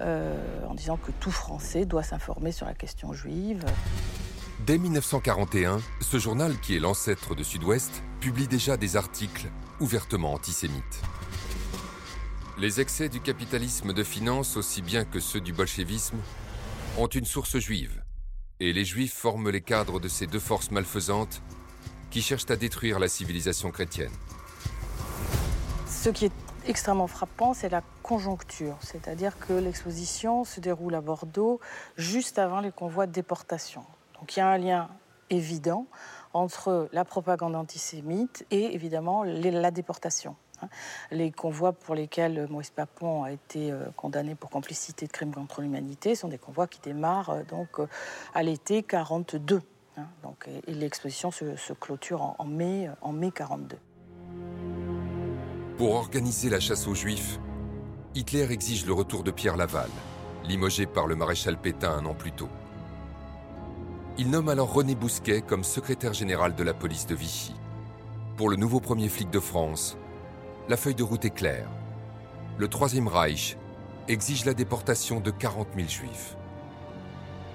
euh, en disant que tout Français doit s'informer sur la question juive. Dès 1941, ce journal, qui est l'ancêtre de Sud-Ouest, publie déjà des articles ouvertement antisémites. Les excès du capitalisme de finance, aussi bien que ceux du bolchevisme, ont une source juive, et les juifs forment les cadres de ces deux forces malfaisantes qui cherchent à détruire la civilisation chrétienne. Ce qui est extrêmement frappant, c'est la conjoncture. C'est-à-dire que l'exposition se déroule à Bordeaux juste avant les convois de déportation. Donc il y a un lien évident entre la propagande antisémite et évidemment la déportation. Hein. Les convois pour lesquels Maurice Papon a été euh, condamné pour complicité de crimes contre l'humanité sont des convois qui démarrent euh, donc à l'été 42. Hein. Donc, l'exposition se, clôture en, mai, en mai 42. Pour organiser la chasse aux Juifs, Hitler exige le retour de Pierre Laval, limogé par le maréchal Pétain un an plus tôt. Il nomme alors René Bousquet comme secrétaire général de la police de Vichy. Pour le nouveau premier flic de France, la feuille de route est claire. Le Troisième Reich exige la déportation de 40 000 juifs.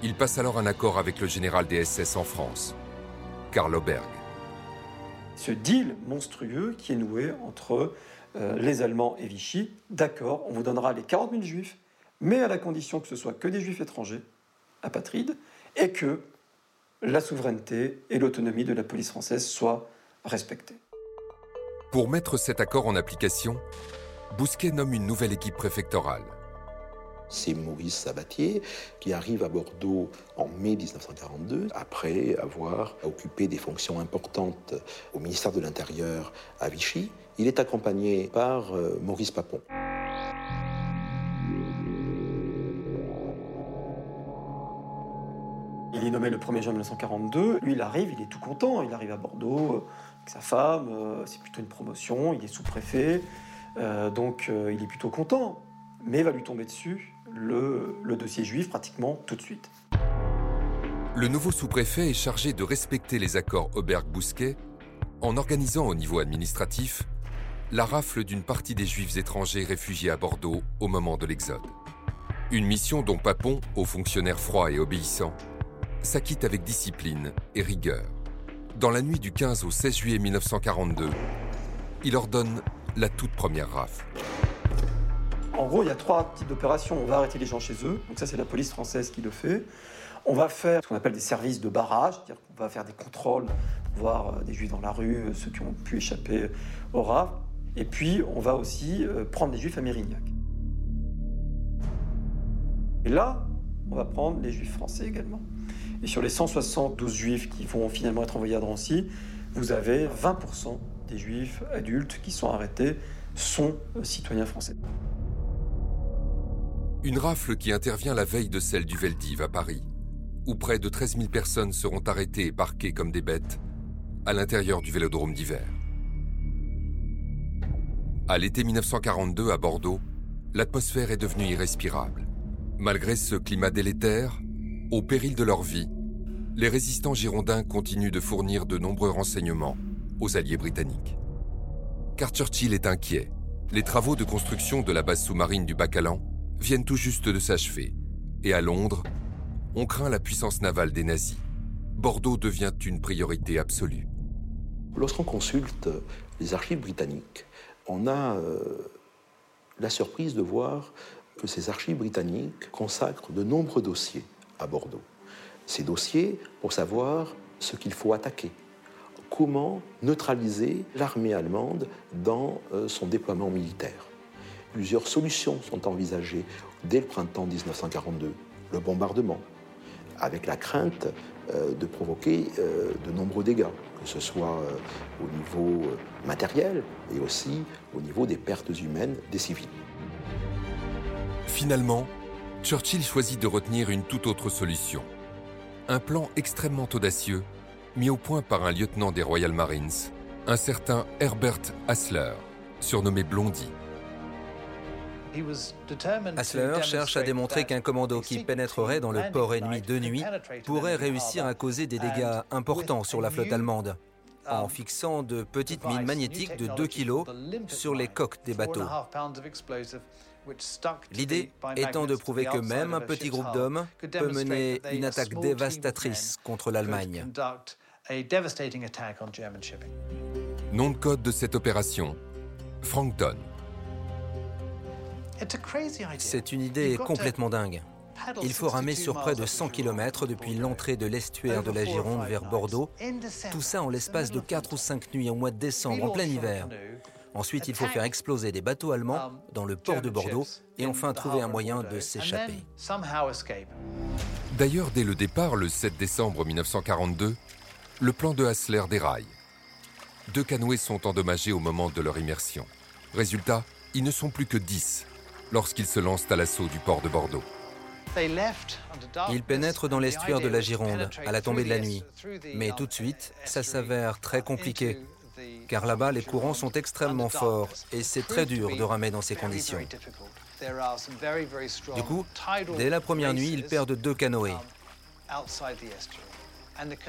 Il passe alors un accord avec le général des SS en France, Karl Oberg. Ce deal monstrueux qui est noué entre euh, les Allemands et Vichy, d'accord, on vous donnera les 40 000 juifs, mais à la condition que ce soit que des juifs étrangers, apatrides, et que la souveraineté et l'autonomie de la police française soient respectées. Pour mettre cet accord en application, Bousquet nomme une nouvelle équipe préfectorale. C'est Maurice Sabatier qui arrive à Bordeaux en mai 1942, après avoir occupé des fonctions importantes au ministère de l'Intérieur à Vichy. Il est accompagné par euh, Maurice Papon. Il est nommé le 1er juin 1942. Lui, il arrive, il est tout content. Il arrive à Bordeaux euh, sa femme. Euh, c'est plutôt une promotion. Il est sous-préfet. Euh, donc, il est plutôt content. Mais va lui tomber dessus le, le dossier juif pratiquement tout de suite. Le nouveau sous-préfet est chargé de respecter les accords Auberg-Bousquet en organisant au niveau administratif la rafle d'une partie des juifs étrangers réfugiés à Bordeaux au moment de l'Exode. Une mission dont Papon, haut fonctionnaire froid et obéissant, s'acquitte avec discipline et rigueur. Dans la nuit du 15 au 16 juillet 1942, il ordonne la toute première rafle. En gros, il y a trois types d'opérations. On va arrêter les gens chez eux, donc ça c'est la police française qui le fait. On va faire ce qu'on appelle des services de barrage, c'est-à-dire qu'on va faire des contrôles, voir euh, des juifs dans la rue, euh, ceux qui ont pu échapper au rafle. Et puis, on va aussi euh, prendre des juifs à Mérignac. Et là, on va prendre les juifs français également. Et sur les 172 juifs qui vont finalement être envoyés à Drancy, vous avez 20% des juifs adultes qui sont arrêtés sont euh, citoyens français. Une rafle qui intervient la veille de celle du Veldiv à Paris, où près de 13 000 personnes seront arrêtées et parquées comme des bêtes à l'intérieur du vélodrome d'hiver. À l'été 1942 à Bordeaux, l'atmosphère est devenue irrespirable. Malgré ce climat délétère, au péril de leur vie, les résistants girondins continuent de fournir de nombreux renseignements aux alliés britanniques. Car Churchill est inquiet. Les travaux de construction de la base sous-marine du Bacalan viennent tout juste de s'achever. Et à Londres, on craint la puissance navale des nazis. Bordeaux devient une priorité absolue. Lorsqu'on consulte les archives britanniques, on a euh, la surprise de voir que ces archives britanniques consacrent de nombreux dossiers à Bordeaux. Ces dossiers pour savoir ce qu'il faut attaquer, comment neutraliser l'armée allemande dans euh, son déploiement militaire. Plusieurs solutions sont envisagées dès le printemps 1942. Le bombardement, avec la crainte euh, de provoquer euh, de nombreux dégâts, que ce soit au niveau matériel et aussi au niveau des pertes humaines des civils. Finalement, Churchill choisit de retenir une toute autre solution. Un plan extrêmement audacieux, mis au point par un lieutenant des Royal Marines, un certain Herbert Hasler, surnommé Blondie. Hasler cherche à démontrer qu'un commando qui pénétrerait dans le port ennemi de nuit pourrait réussir à causer des dégâts importants sur la flotte allemande en fixant de petites mines magnétiques de 2 kg sur les coques des bateaux. L'idée étant de prouver que même un petit groupe d'hommes peut mener une attaque dévastatrice contre l'Allemagne. Nom de code de cette opération, Frankton. C'est une idée complètement dingue. Il faut ramer sur près de 100 km depuis l'entrée de l'estuaire de la Gironde vers Bordeaux, tout ça en l'espace de 4 ou 5 nuits au mois de décembre en plein hiver. Ensuite, il faut faire exploser des bateaux allemands um, dans le port de Bordeaux et enfin trouver un moyen de s'échapper. D'ailleurs, dès le départ, le 7 décembre 1942, le plan de Hassler déraille. Deux canoës sont endommagés au moment de leur immersion. Résultat, ils ne sont plus que 10 lorsqu'ils se lancent à l'assaut du port de Bordeaux. Ils pénètrent dans l'estuaire de la Gironde à la tombée de la nuit. Mais tout de suite, ça s'avère très compliqué, car là-bas, les courants sont extrêmement forts et c'est très dur de ramer dans ces conditions. Du coup, dès la première nuit, ils perdent deux canoës.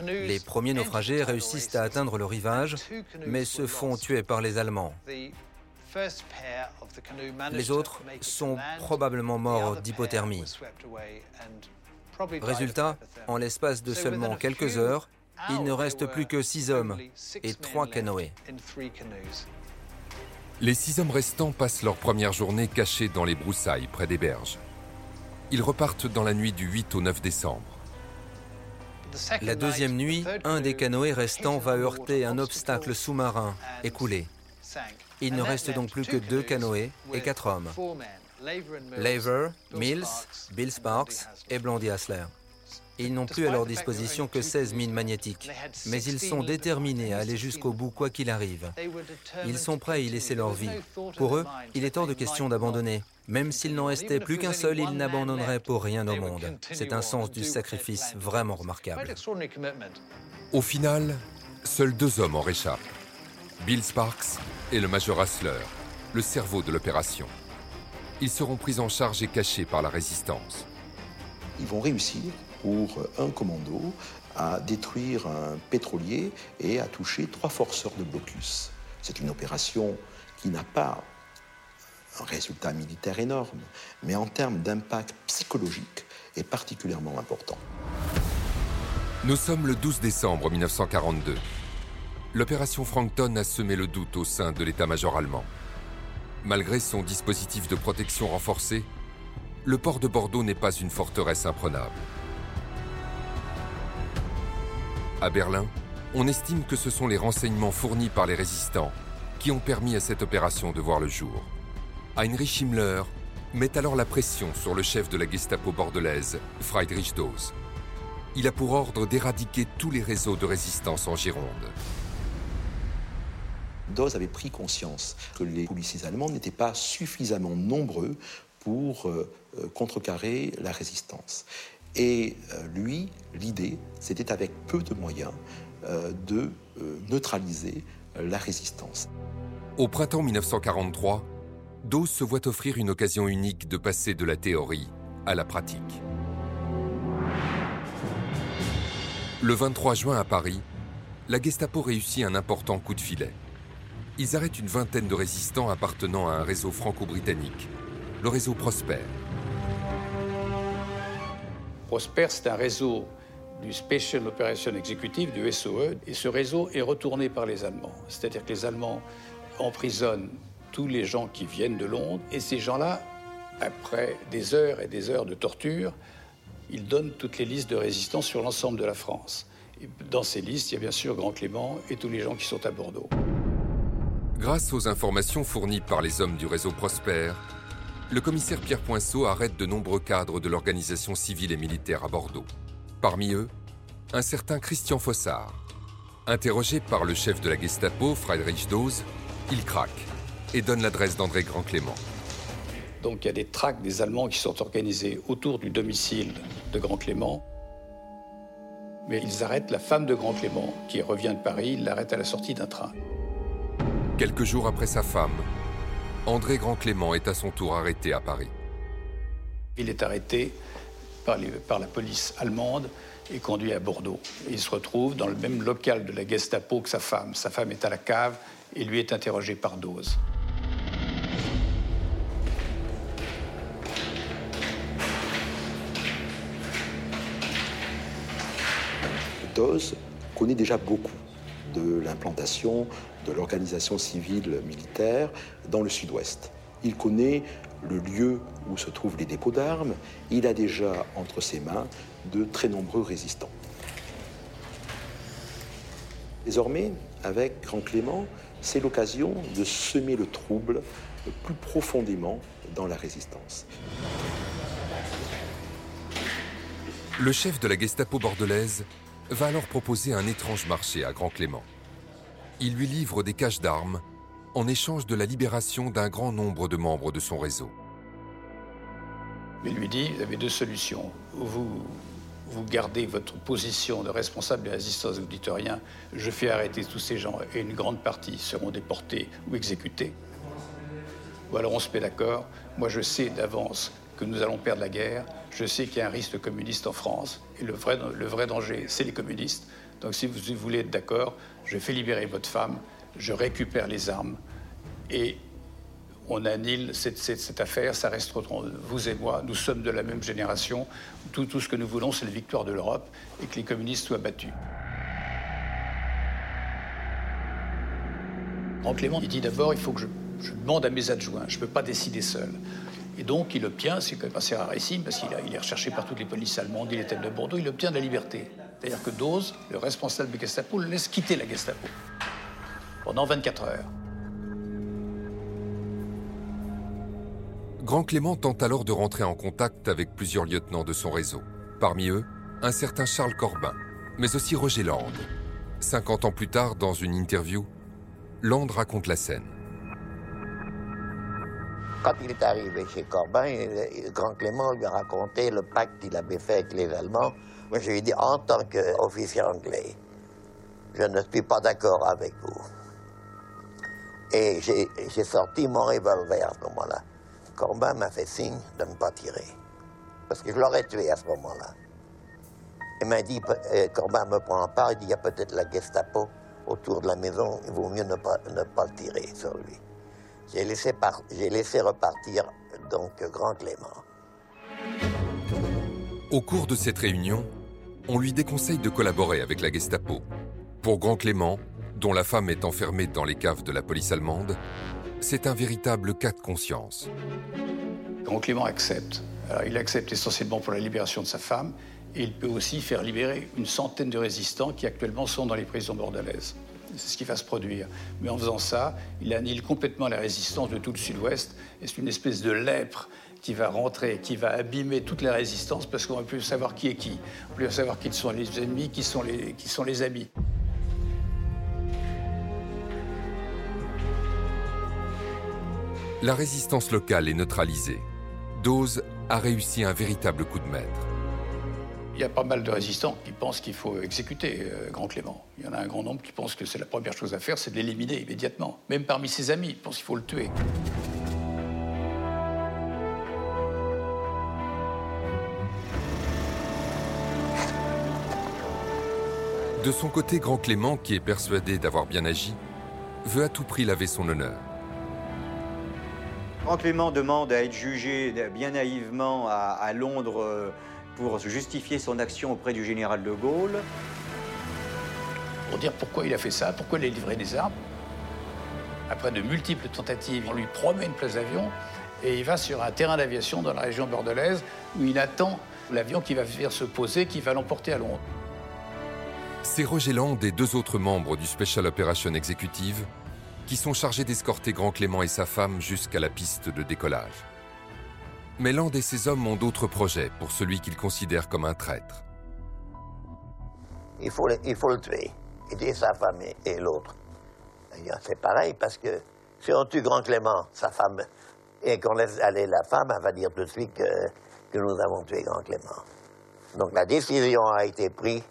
Les premiers naufragés réussissent à atteindre le rivage, mais se font tuer par les Allemands. Les autres sont probablement morts d'hypothermie. Résultat, en l'espace de seulement quelques heures, il ne reste plus que six hommes et trois canoës. Les six hommes restants passent leur première journée cachés dans les broussailles près des berges. Ils repartent dans la nuit du 8 au 9 décembre. La deuxième nuit, un des canoës restants va heurter un obstacle sous-marin et couler. Il ne reste donc plus que deux canoës et quatre hommes. Laver, Mills, Bill Sparks et Blondie Hassler. Ils n'ont plus à leur disposition que 16 mines magnétiques, mais ils sont déterminés à aller jusqu'au bout quoi qu'il arrive. Ils sont prêts à y laisser leur vie. Pour eux, il est hors de question d'abandonner. Même s'il n'en restait plus qu'un seul, ils n'abandonneraient pour rien au monde. C'est un sens du sacrifice vraiment remarquable. Au final, seuls deux hommes en réchappent. Bill Sparks et le Major Hassler, le cerveau de l'opération. Ils seront pris en charge et cachés par la résistance. Ils vont réussir pour un commando à détruire un pétrolier et à toucher trois forceurs de blocus. C'est une opération qui n'a pas un résultat militaire énorme, mais en termes d'impact psychologique est particulièrement important. Nous sommes le 12 décembre 1942 l'opération Frankton a semé le doute au sein de l'état-major allemand. Malgré son dispositif de protection renforcé, le port de Bordeaux n'est pas une forteresse imprenable. À Berlin, on estime que ce sont les renseignements fournis par les résistants qui ont permis à cette opération de voir le jour. Heinrich Himmler met alors la pression sur le chef de la Gestapo bordelaise, Friedrich Doos. Il a pour ordre d'éradiquer tous les réseaux de résistance en Gironde. Dawes avait pris conscience que les policiers allemands n'étaient pas suffisamment nombreux pour euh, euh, contrecarrer la résistance. Et euh, lui, l'idée, c'était avec peu de moyens de neutraliser la résistance. Au printemps 1943, Dawes se voit offrir une occasion unique de passer de la théorie à la pratique. Le 23 juin à Paris, la Gestapo réussit un important coup de filet ils arrêtent une vingtaine de résistants appartenant à un réseau franco-britannique, le réseau Prosper. Prosper, c'est un réseau du Special Operation Executive, du SOE, et ce réseau est retourné par les Allemands. C'est-à-dire que les Allemands emprisonnent tous les gens qui viennent de Londres, et ces gens-là, après des heures et des heures de torture, ils donnent toutes les listes de résistants sur l'ensemble de la France. Dans ces listes, il y a bien sûr Grand Clément et tous les gens qui sont à Bordeaux. Grâce aux informations fournies par les hommes du réseau Prosper, le commissaire Pierre Poinceau arrête de nombreux cadres de l'organisation civile et militaire à Bordeaux. Parmi eux, un certain Christian Fossard. Interrogé par le chef de la Gestapo, Friedrich Dose, il craque et donne l'adresse d'André Grand-Clément. Donc il y a des tracts des Allemands qui sont organisés autour du domicile de Grand-Clément. Mais ils arrêtent la femme de Grand-Clément, qui revient de Paris, ils l'arrêtent à la sortie d'un train. Quelques jours après sa femme, André Grand-Clément est à son tour arrêté à Paris. Il est arrêté par, la police allemande et conduit à Bordeaux. Il se retrouve dans le même local de la Gestapo que sa femme. Sa femme est à la cave et lui est interrogé par dose. Dose connaît déjà beaucoup de l'implantation de l'organisation civile militaire dans le sud-ouest. Il connaît le lieu où se trouvent les dépôts d'armes. Il a déjà entre ses mains de très nombreux résistants. Désormais, avec Grand Clément, c'est l'occasion de semer le trouble plus profondément dans la résistance. Le chef de la Gestapo bordelaise va alors proposer un étrange marché à Grand Clément. Il lui livre des caches d'armes en échange de la libération d'un grand nombre de membres de son réseau. Il lui dit, vous avez deux solutions. Vous, vous gardez votre position de responsable de résistance, vous dites rien, je fais arrêter tous ces gens et une grande partie seront déportés ou exécutés. Ou alors on se met d'accord, moi je sais d'avance que nous allons perdre la guerre, je sais qu'il y a un risque communiste en France, et le vrai danger, c'est les communistes. Donc si vous voulez être d'accord, je fais libérer votre femme, je récupère les armes, et on annule cette, affaire, ça reste vous et moi, nous sommes de la même génération, tout, ce que nous voulons, c'est la victoire de l'Europe et que les communistes soient battus. En Clément, dit d'abord, il faut que je, demande à mes adjoints, je ne peux pas décider seul. Et donc, il obtient, c'est quand même assez rarissime, parce qu'il il est recherché par toutes les polices allemandes, il est tête de Bordeaux, il obtient de la liberté. C'est-à-dire que Dose, le responsable de Gestapo, le laisse quitter la Gestapo pendant 24 heures. Grand Clément tente alors de rentrer en contact avec plusieurs lieutenants de son réseau. Parmi eux, un certain Charles Corbin, mais aussi Roger Land. 50 ans plus tard, dans une interview, Land raconte la scène. Quand il est arrivé chez Corbin, Grand Clément lui a raconté le pacte qu'il avait fait avec les Allemands. Moi, je lui ai dit, en tant qu'officier anglais, je ne suis pas d'accord avec vous. Et j'ai sorti mon revolver à ce moment-là. Corbin m'a fait signe de ne pas tirer. Parce que je l'aurais tué à ce moment-là. Il m'a dit, euh, Corbin me prend en part, il dit, il y a peut-être la Gestapo autour de la maison, il vaut mieux ne pas, ne pas le tirer sur lui. J'ai laissé, laissé repartir donc Grand Clément. Au cours de cette réunion, on lui déconseille de collaborer avec la Gestapo. Pour Grand Clément, dont la femme est enfermée dans les caves de la police allemande, c'est un véritable cas de conscience. Grand Clément accepte. Alors, il accepte essentiellement pour la libération de sa femme, et il peut aussi faire libérer une centaine de résistants qui actuellement sont dans les prisons bordelaises. C'est ce qui va se produire. Mais en faisant ça, il annule complètement la résistance de tout le sud-ouest, et c'est une espèce de lèpre qui va rentrer, qui va abîmer toute la résistance, parce qu'on ne peut plus savoir qui est qui. On ne plus savoir qui sont les ennemis, qui sont les, qui sont les amis. La résistance locale est neutralisée. Dose a réussi un véritable coup de maître. Il y a pas mal de résistants qui pensent qu'il faut exécuter euh, Grand Clément. Il y en a un grand nombre qui pensent que c'est la première chose à faire, c'est de l'éliminer immédiatement. Même parmi ses amis, ils pensent qu'il faut le tuer. De son côté, Grand Clément, qui est persuadé d'avoir bien agi, veut à tout prix laver son honneur. Grand Clément demande à être jugé bien naïvement à, à Londres euh, pour justifier son action auprès du général de Gaulle. Pour dire pourquoi il a fait ça, pourquoi il a livré des armes. Après de multiples tentatives, on lui promet une place d'avion et il va sur un terrain d'aviation dans la région bordelaise où il attend l'avion qui va venir se poser, qui va l'emporter à Londres. C'est Roger Land et deux autres membres du Special Operation Executive qui sont chargés d'escorter Grand Clément et sa femme jusqu'à la piste de décollage. Mais Land et ses hommes ont d'autres projets pour celui qu'ils considèrent comme un traître. Il faut le, il faut le tuer, aider sa femme et, et l'autre. C'est pareil parce que si on tue Grand Clément, sa femme, et qu'on laisse aller la femme, elle va dire tout de suite que, que nous avons tué Grand Clément. Donc la décision a été prise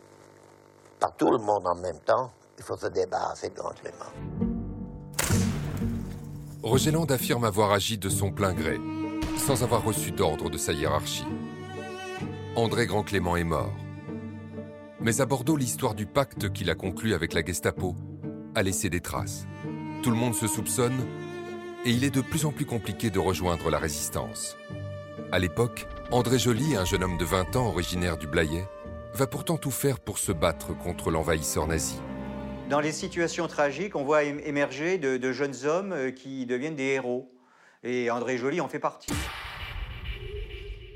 par tout le monde en même temps. Il faut se débarrasser de Grand Clément. Roger Land affirme avoir agi de son plein gré, sans avoir reçu d'ordre de sa hiérarchie. André Grand Clément est mort. Mais à Bordeaux, l'histoire du pacte qu'il a conclu avec la Gestapo a laissé des traces. Tout le monde se soupçonne et il est de plus en plus compliqué de rejoindre la résistance. À l'époque, André Joly, un jeune homme de 20 ans originaire du Blayais, va pourtant tout faire pour se battre contre l'envahisseur nazi. Dans les situations tragiques, on voit émerger de, de jeunes hommes euh, qui deviennent des héros. Et André Joly en fait partie.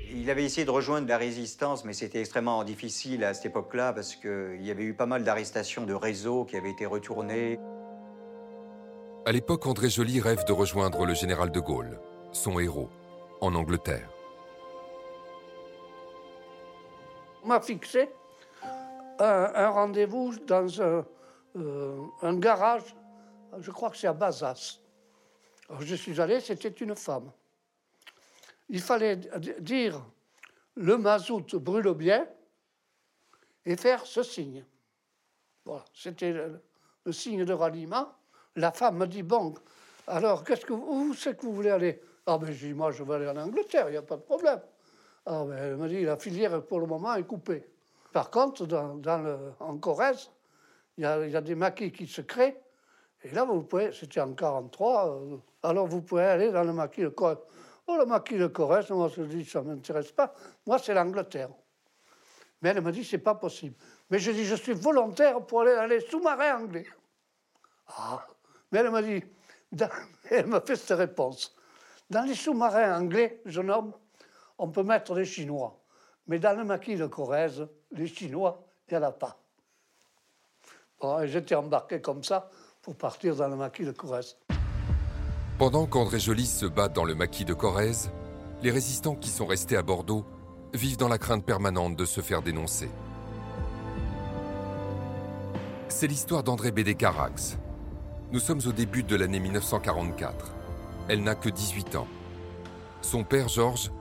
Il avait essayé de rejoindre la résistance, mais c'était extrêmement difficile à cette époque-là parce qu'il y avait eu pas mal d'arrestations de réseaux qui avaient été retournés. À l'époque, André Joly rêve de rejoindre le général de Gaulle, son héros, en Angleterre. On m'a fixé un, un rendez-vous dans un, euh, un, garage, je crois que c'est à Bazas. Alors je suis allé, c'était une femme. Il fallait dire le mazout brûle bien et faire ce signe. Voilà, c'était le, signe de ralliement. La femme me dit Bon, alors qu'est-ce que où c'est que vous voulez aller? Ah ben je dis Moi je veux aller en Angleterre, il n'y a pas de problème. Ah ben elle me dit La filière pour le moment est coupée. Par contre, dans, le, en Corrèze, il y, a, des maquis qui se créent. Et là, vous pouvez, c'était en 43, euh, alors vous pouvez aller dans le maquis de Corrèze. Oh, le maquis de Corrèze, moi je dis, ça ne m'intéresse pas. Moi, c'est l'Angleterre. Mais elle me dit, c'est pas possible. Mais je dis, je suis volontaire pour aller dans les sous-marins anglais. Ah, mais elle m'a dit, *laughs* elle m'a fait cette réponse. Dans les sous-marins anglais, jeune homme, on peut mettre les Chinois. Mais dans le maquis de Corrèze, les Chinois, il n'y en a pas. Bon, j'étais embarqué comme ça pour partir dans le maquis de Corrèze. Pendant qu'André Joly se bat dans le maquis de Corrèze, les résistants qui sont restés à Bordeaux vivent dans la crainte permanente de se faire dénoncer. C'est l'histoire d'André Bédé-Carax. Nous sommes au début de l'année 1944. Elle n'a que 18 ans. Son père, Georges,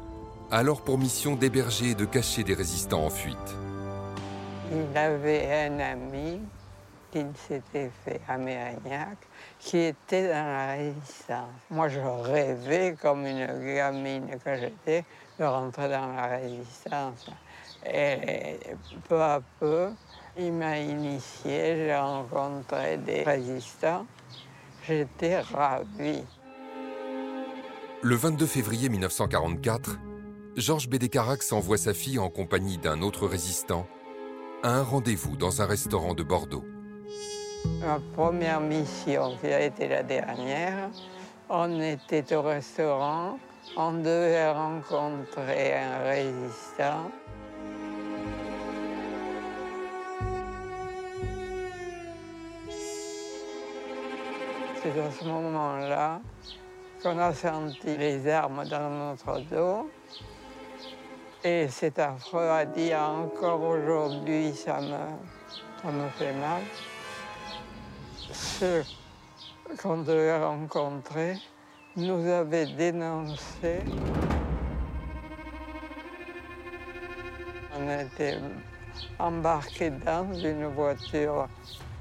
a alors pour mission d'héberger et de cacher des résistants en fuite. Il avait un ami qui s'était fait amérinhac, qui était dans la résistance. Moi, je rêvais, comme une gamine que j'étais, de rentrer dans la résistance. Et peu à peu, il m'a initié, j'ai rencontré des résistants. J'étais ravie. Le 22 février 1944, Georges Bédécarax envoie sa fille en compagnie d'un autre résistant à un rendez-vous dans un restaurant de Bordeaux. Ma première mission, qui a été la dernière, on était au restaurant on devait rencontrer un résistant. C'est à ce moment-là qu'on a senti les armes dans notre dos. Et c'est affreux à dire encore aujourd'hui, ça me, ça me fait mal. Ceux qu'on devait rencontrer, nous avait dénoncé. On était embarqués dans une voiture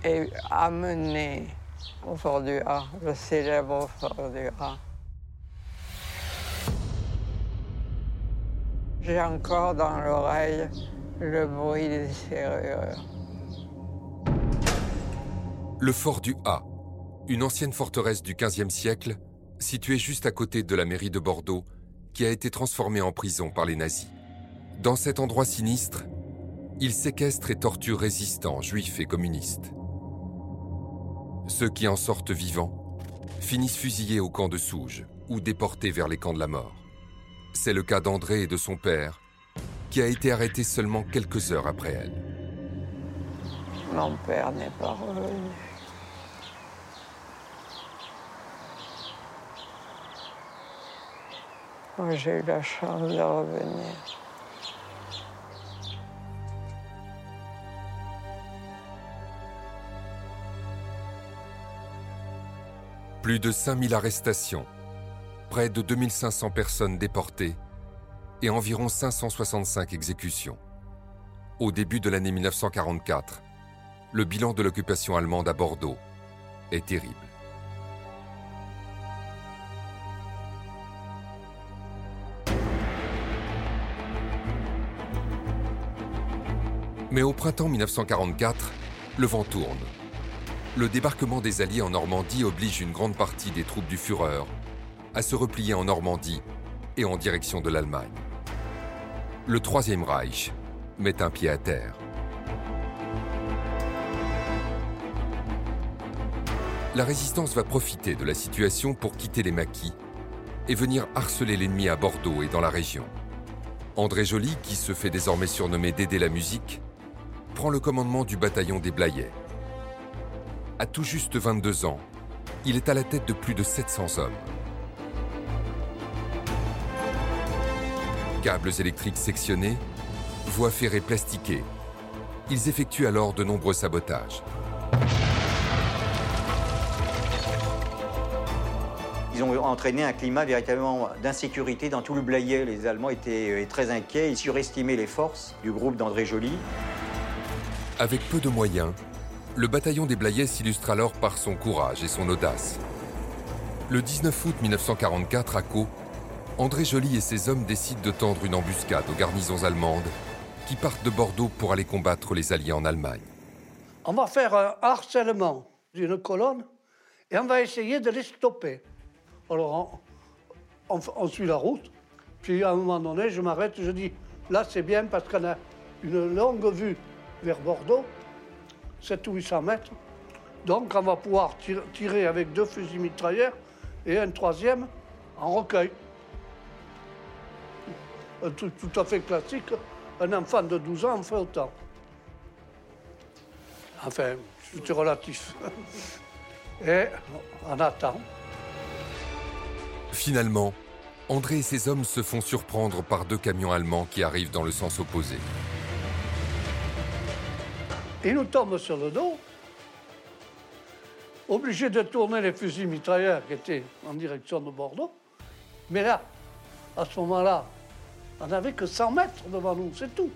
et amenés au Fort du A, le célèbre Fort du A. J'ai encore dans l'oreille le bruit des serrures. Le fort du A, une ancienne forteresse du XVe siècle, situé juste à côté de la mairie de Bordeaux, qui a été transformée en prison par les nazis. Dans cet endroit sinistre, ils séquestrent et torturent résistants, juifs et communistes. Ceux qui en sortent vivants finissent fusillés au camp de Souge ou déportés vers les camps de la mort. C'est le cas d'André et de son père, qui a été arrêté seulement quelques heures après elle. Mon père n'est pas. J'ai eu la chance de revenir. Plus de 5000 arrestations, près de 2500 personnes déportées et environ 565 exécutions. Au début de l'année 1944, le bilan de l'occupation allemande à Bordeaux est terrible. Mais au printemps 1944, le vent tourne. Le débarquement des Alliés en Normandie oblige une grande partie des troupes du Führer à se replier en Normandie et en direction de l'Allemagne. Le Troisième Reich met un pied à terre. La résistance va profiter de la situation pour quitter les maquis et venir harceler l'ennemi à Bordeaux et dans la région. André Joly, qui se fait désormais surnommer Dédé la musique, le commandement du bataillon des Blayais. À tout juste 22 ans, il est à la tête de plus de 700 hommes. Câbles électriques sectionnés, voies ferrées plastiquées. Ils effectuent alors de nombreux sabotages. Ils ont entraîné un climat véritablement d'insécurité dans tout le Blayais. Les Allemands étaient euh, très inquiets, ils surestimaient les forces du groupe d'André Joly. Avec peu de moyens, le bataillon des Blayais s'illustre alors par son courage et son audace. Le 19 août 1944, à Caux, André Joly et ses hommes décident de tendre une embuscade aux garnisons allemandes qui partent de Bordeaux pour aller combattre les Alliés en Allemagne. On va faire un harcèlement d'une colonne et on va essayer de les stopper. Alors on, suit la route, puis à un moment donné, je m'arrête, je dis, là c'est bien parce qu'on a une longue vue vers Bordeaux, 7 ou 800 mètres. Donc on va pouvoir tir- tirer avec deux fusils mitrailleurs et un troisième en recueil. Truc tout à fait classique. Un enfant de 12 ans en fait autant. Enfin, c'est relatif. *laughs* Et on attend. Finalement, André et ses hommes se font surprendre par deux camions allemands qui arrivent dans le sens opposé. Ils nous tombent sur le dos, obligés de tourner les fusils mitrailleurs qui étaient en direction de Bordeaux. Mais là, à ce moment-là, on n'avait que 100 mètres devant nous, c'est tout.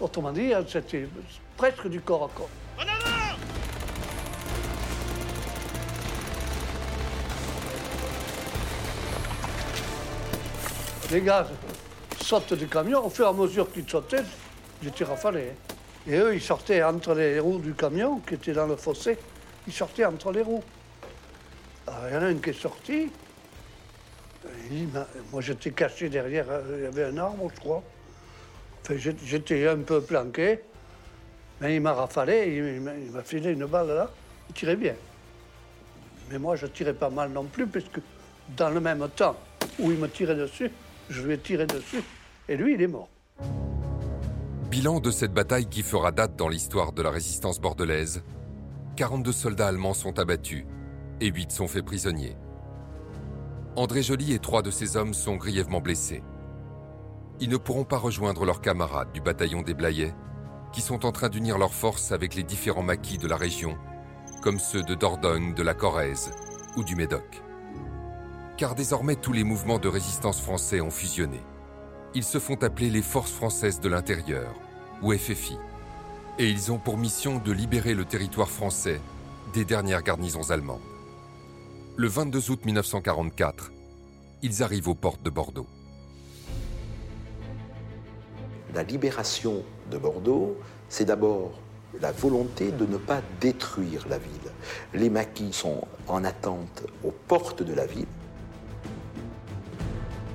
Autrement dit, c'était presque du corps à corps. Les gars sortent du camion, au fur et à mesure qu'ils sautaient, j'étais rafalé. Et eux, ils sortaient entre les roues du camion, qui était dans le fossé, ils sortaient entre les roues. Alors, il y en a un qui est sorti. Il m'a- moi, j'étais caché derrière, euh, il y avait un arbre, je crois. J'étais un peu planqué. Mais il m'a rafalé, il m'a filé une balle là. Il tirait bien. Mais moi, je tirais pas mal non plus, puisque dans le même temps où il me tirait dessus, je lui ai tiré dessus. Et lui, il est mort. Bilan de cette bataille qui fera date dans l'histoire de la résistance bordelaise 42 soldats allemands sont abattus et 8 sont faits prisonniers. André Joly et trois de ses hommes sont grièvement blessés. Ils ne pourront pas rejoindre leurs camarades du bataillon des Blayais, qui sont en train d'unir leurs forces avec les différents maquis de la région, comme ceux de Dordogne, de la Corrèze ou du Médoc. Car désormais tous les mouvements de résistance français ont fusionné. Ils se font appeler les Forces françaises de l'intérieur, ou FFI, et ils ont pour mission de libérer le territoire français des dernières garnisons allemandes. Le 22 août 1944, ils arrivent aux portes de Bordeaux. La libération de Bordeaux, c'est d'abord la volonté de ne pas détruire la ville. Les maquis sont en attente aux portes de la ville.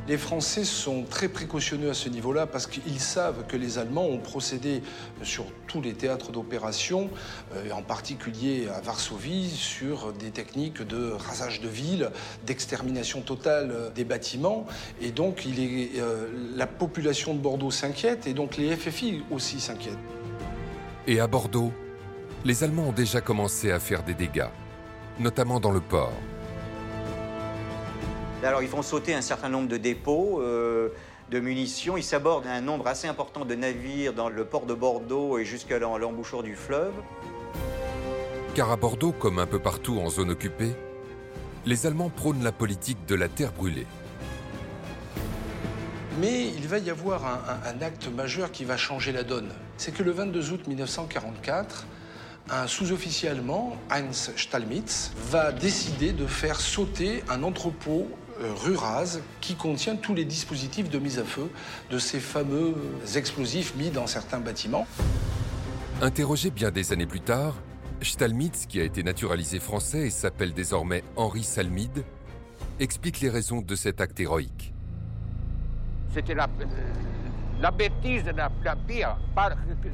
Les Français sont très précautionneux à ce niveau-là parce qu'ils savent que les Allemands ont procédé sur tous les théâtres d'opération, euh, en particulier à Varsovie, sur des techniques de rasage de villes, d'extermination totale euh, des bâtiments. Et donc, euh, la population de Bordeaux s'inquiète et donc les FFI aussi s'inquiètent. Et à Bordeaux, les Allemands ont déjà commencé à faire des dégâts, notamment dans le port. Alors, ils font sauter un certain nombre de dépôts euh, de munitions. Ils sabordent un nombre assez important de navires dans le port de Bordeaux et jusqu'à l'em- l'embouchure du fleuve. Car à Bordeaux, comme un peu partout en zone occupée, les Allemands prônent la politique de la terre brûlée. Mais il va y avoir un, un- un acte majeur qui va changer la donne. C'est que le 22 août 1944, un sous-officier allemand, Heinz Stallmitz, va décider de faire sauter un entrepôt Ruraz qui contient tous les dispositifs de mise à feu de ces fameux explosifs mis dans certains bâtiments. Interrogé bien des années plus tard, Stallmitz, qui a été naturalisé français et s'appelle désormais Henri Salmide, explique les raisons de cet acte héroïque. C'était la, la bêtise la, la pire, pas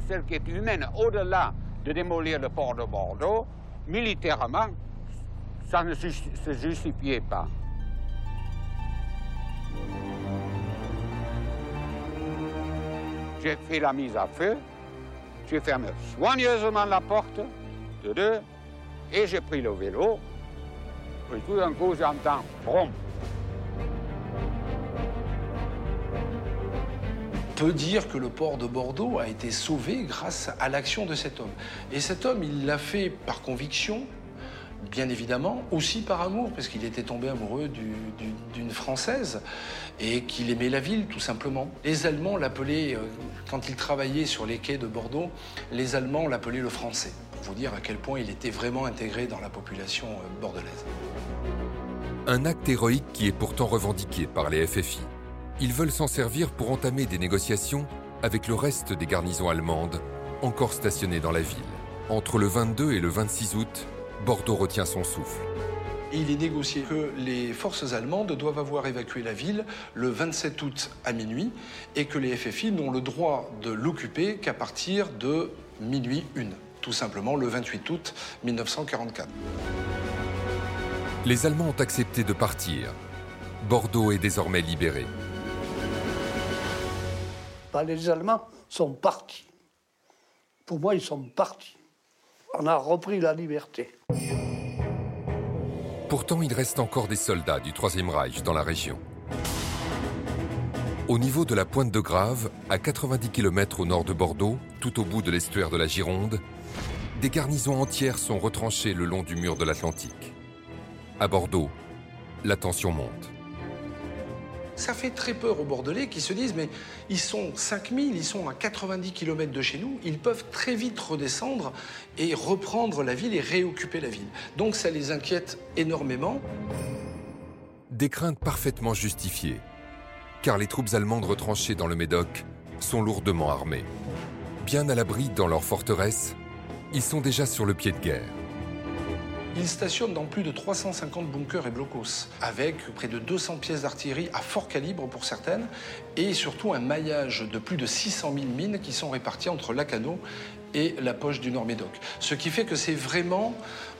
celle qui est humaine. Au-delà de démolir le port de Bordeaux, militairement, ça ne se justifiait pas. J'ai fait la mise à feu, j'ai fermé soigneusement la porte de deux, et j'ai pris le vélo. Et tout d'un coup, j'entends brom. Peut dire que le port de Bordeaux a été sauvé grâce à l'action de cet homme. Et cet homme, il l'a fait par conviction, bien évidemment, aussi par amour, parce qu'il était tombé amoureux d'une Française et qu'il aimait la ville, tout simplement. Les Allemands l'appelaient, euh, quand il travaillait sur les quais de Bordeaux, les Allemands l'appelaient le Français, pour vous dire à quel point il était vraiment intégré dans la population euh, bordelaise. Un acte héroïque qui est pourtant revendiqué par les FFI. Ils veulent s'en servir pour entamer des négociations avec le reste des garnisons allemandes encore stationnées dans la ville. Entre le 22 et le 26 août, Bordeaux retient son souffle. Il est négocié que les forces allemandes doivent avoir évacué la ville le 27 août à minuit et que les FFI n'ont le droit de l'occuper qu'à partir de minuit une, tout simplement le 28 août 1944. Les Allemands ont accepté de partir. Bordeaux est désormais libéré. Bah, les Allemands sont partis. Pour moi, ils sont partis. On a repris la liberté. Pourtant, il reste encore des soldats du Troisième Reich dans la région. Au niveau de la pointe de Grave, à 90 km au nord de Bordeaux, tout au bout de l'estuaire de la Gironde, des garnisons entières sont retranchées le long du mur de l'Atlantique. À Bordeaux, la tension monte. Ça fait très peur aux Bordelais qui se disent mais ils sont 5000, ils sont à 90 km de chez nous, ils peuvent très vite redescendre et reprendre la ville et réoccuper la ville. Donc ça les inquiète énormément. Des craintes parfaitement justifiées, car les troupes allemandes retranchées dans le Médoc sont lourdement armées. Bien à l'abri dans leur forteresse, ils sont déjà sur le pied de guerre. Ils stationnent dans plus de 350 bunkers et blocos, avec près de 200 pièces d'artillerie à fort calibre pour certaines, et surtout un maillage de plus de 600 000 mines qui sont réparties entre Lacano et la poche du Nord-Médoc. Ce qui fait que c'est vraiment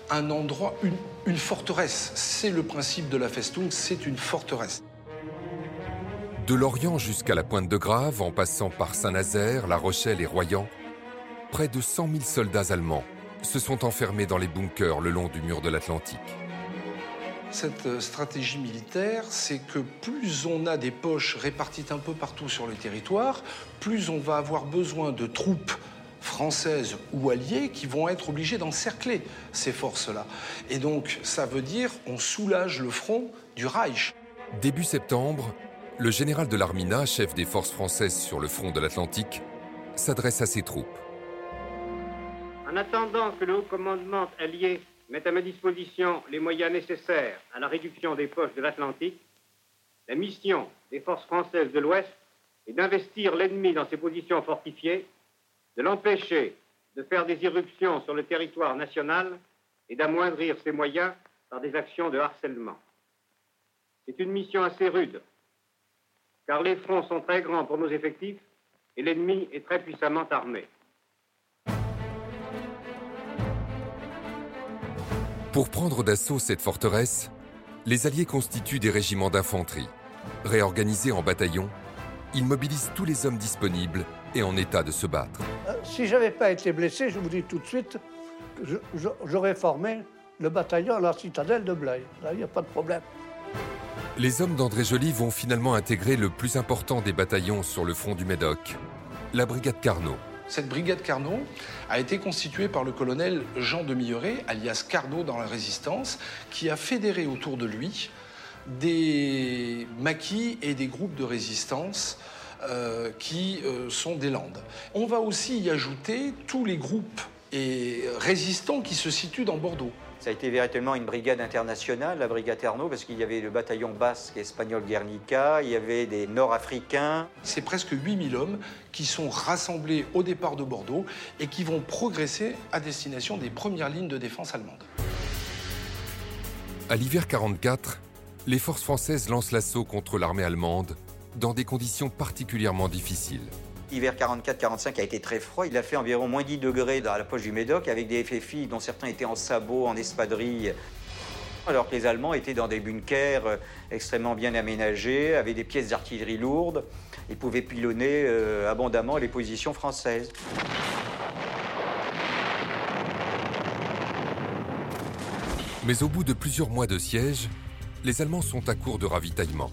un endroit, une, une forteresse. C'est le principe de la Festung, c'est une forteresse. De Lorient jusqu'à la pointe de Grave, en passant par Saint-Nazaire, La Rochelle et Royan, près de 100 000 soldats allemands se sont enfermés dans les bunkers le long du mur de l'Atlantique. Cette euh, stratégie militaire, c'est que plus on a des poches réparties un peu partout sur le territoire, plus on va avoir besoin de troupes françaises ou alliées qui vont être obligées d'encercler ces forces-là. Et donc, ça veut dire on soulage le front du Reich. Début septembre, le général de l'Armina, chef des forces françaises sur le front de l'Atlantique, s'adresse à ses troupes. En attendant que le haut commandement allié mette à ma disposition les moyens nécessaires à la réduction des poches de l'Atlantique, la mission des forces françaises de l'Ouest est d'investir l'ennemi dans ses positions fortifiées, de l'empêcher de faire des irruptions sur le territoire national et d'amoindrir ses moyens par des actions de harcèlement. C'est une mission assez rude, car les fronts sont très grands pour nos effectifs et l'ennemi est très puissamment armé. Pour prendre d'assaut cette forteresse, les Alliés constituent des régiments d'infanterie. Réorganisés en bataillons, ils mobilisent tous les hommes disponibles et en état de se battre. Euh, si je n'avais pas été blessé, je vous dis tout de suite, j'aurais formé le bataillon à la citadelle de Blaye. Là, il n'y a pas de problème. Les hommes d'André Joly vont finalement intégrer le plus important des bataillons sur le front du Médoc, la brigade Carnot. Cette brigade Carnot a été constituée par le colonel Jean de Milleret, alias Carnot dans la résistance, qui a fédéré autour de lui des maquis et des groupes de résistance euh, qui euh, sont des Landes. On va aussi y ajouter tous les groupes et résistants qui se situent dans Bordeaux. Ça a été véritablement une brigade internationale, la brigade Carnot, parce qu'il y avait le bataillon basque espagnol Guernica, il y avait des Nord-Africains. C'est presque 8000 hommes qui sont rassemblés au départ de Bordeaux et qui vont progresser à destination des premières lignes de défense allemandes. À l'hiver 44, les forces françaises lancent l'assaut contre l'armée allemande dans des conditions particulièrement difficiles. L'hiver 44-45 a été très froid. Il a fait environ moins 10 degrés dans la poche du Médoc, avec des FFI dont certains étaient en sabots, en espadrilles, alors que les Allemands étaient dans des bunkers euh, extrêmement bien aménagés, avec des pièces d'artillerie lourdes. Ils pouvaient pilonner euh, abondamment les positions françaises. Mais au bout de plusieurs mois de siège, les Allemands sont à court de ravitaillement.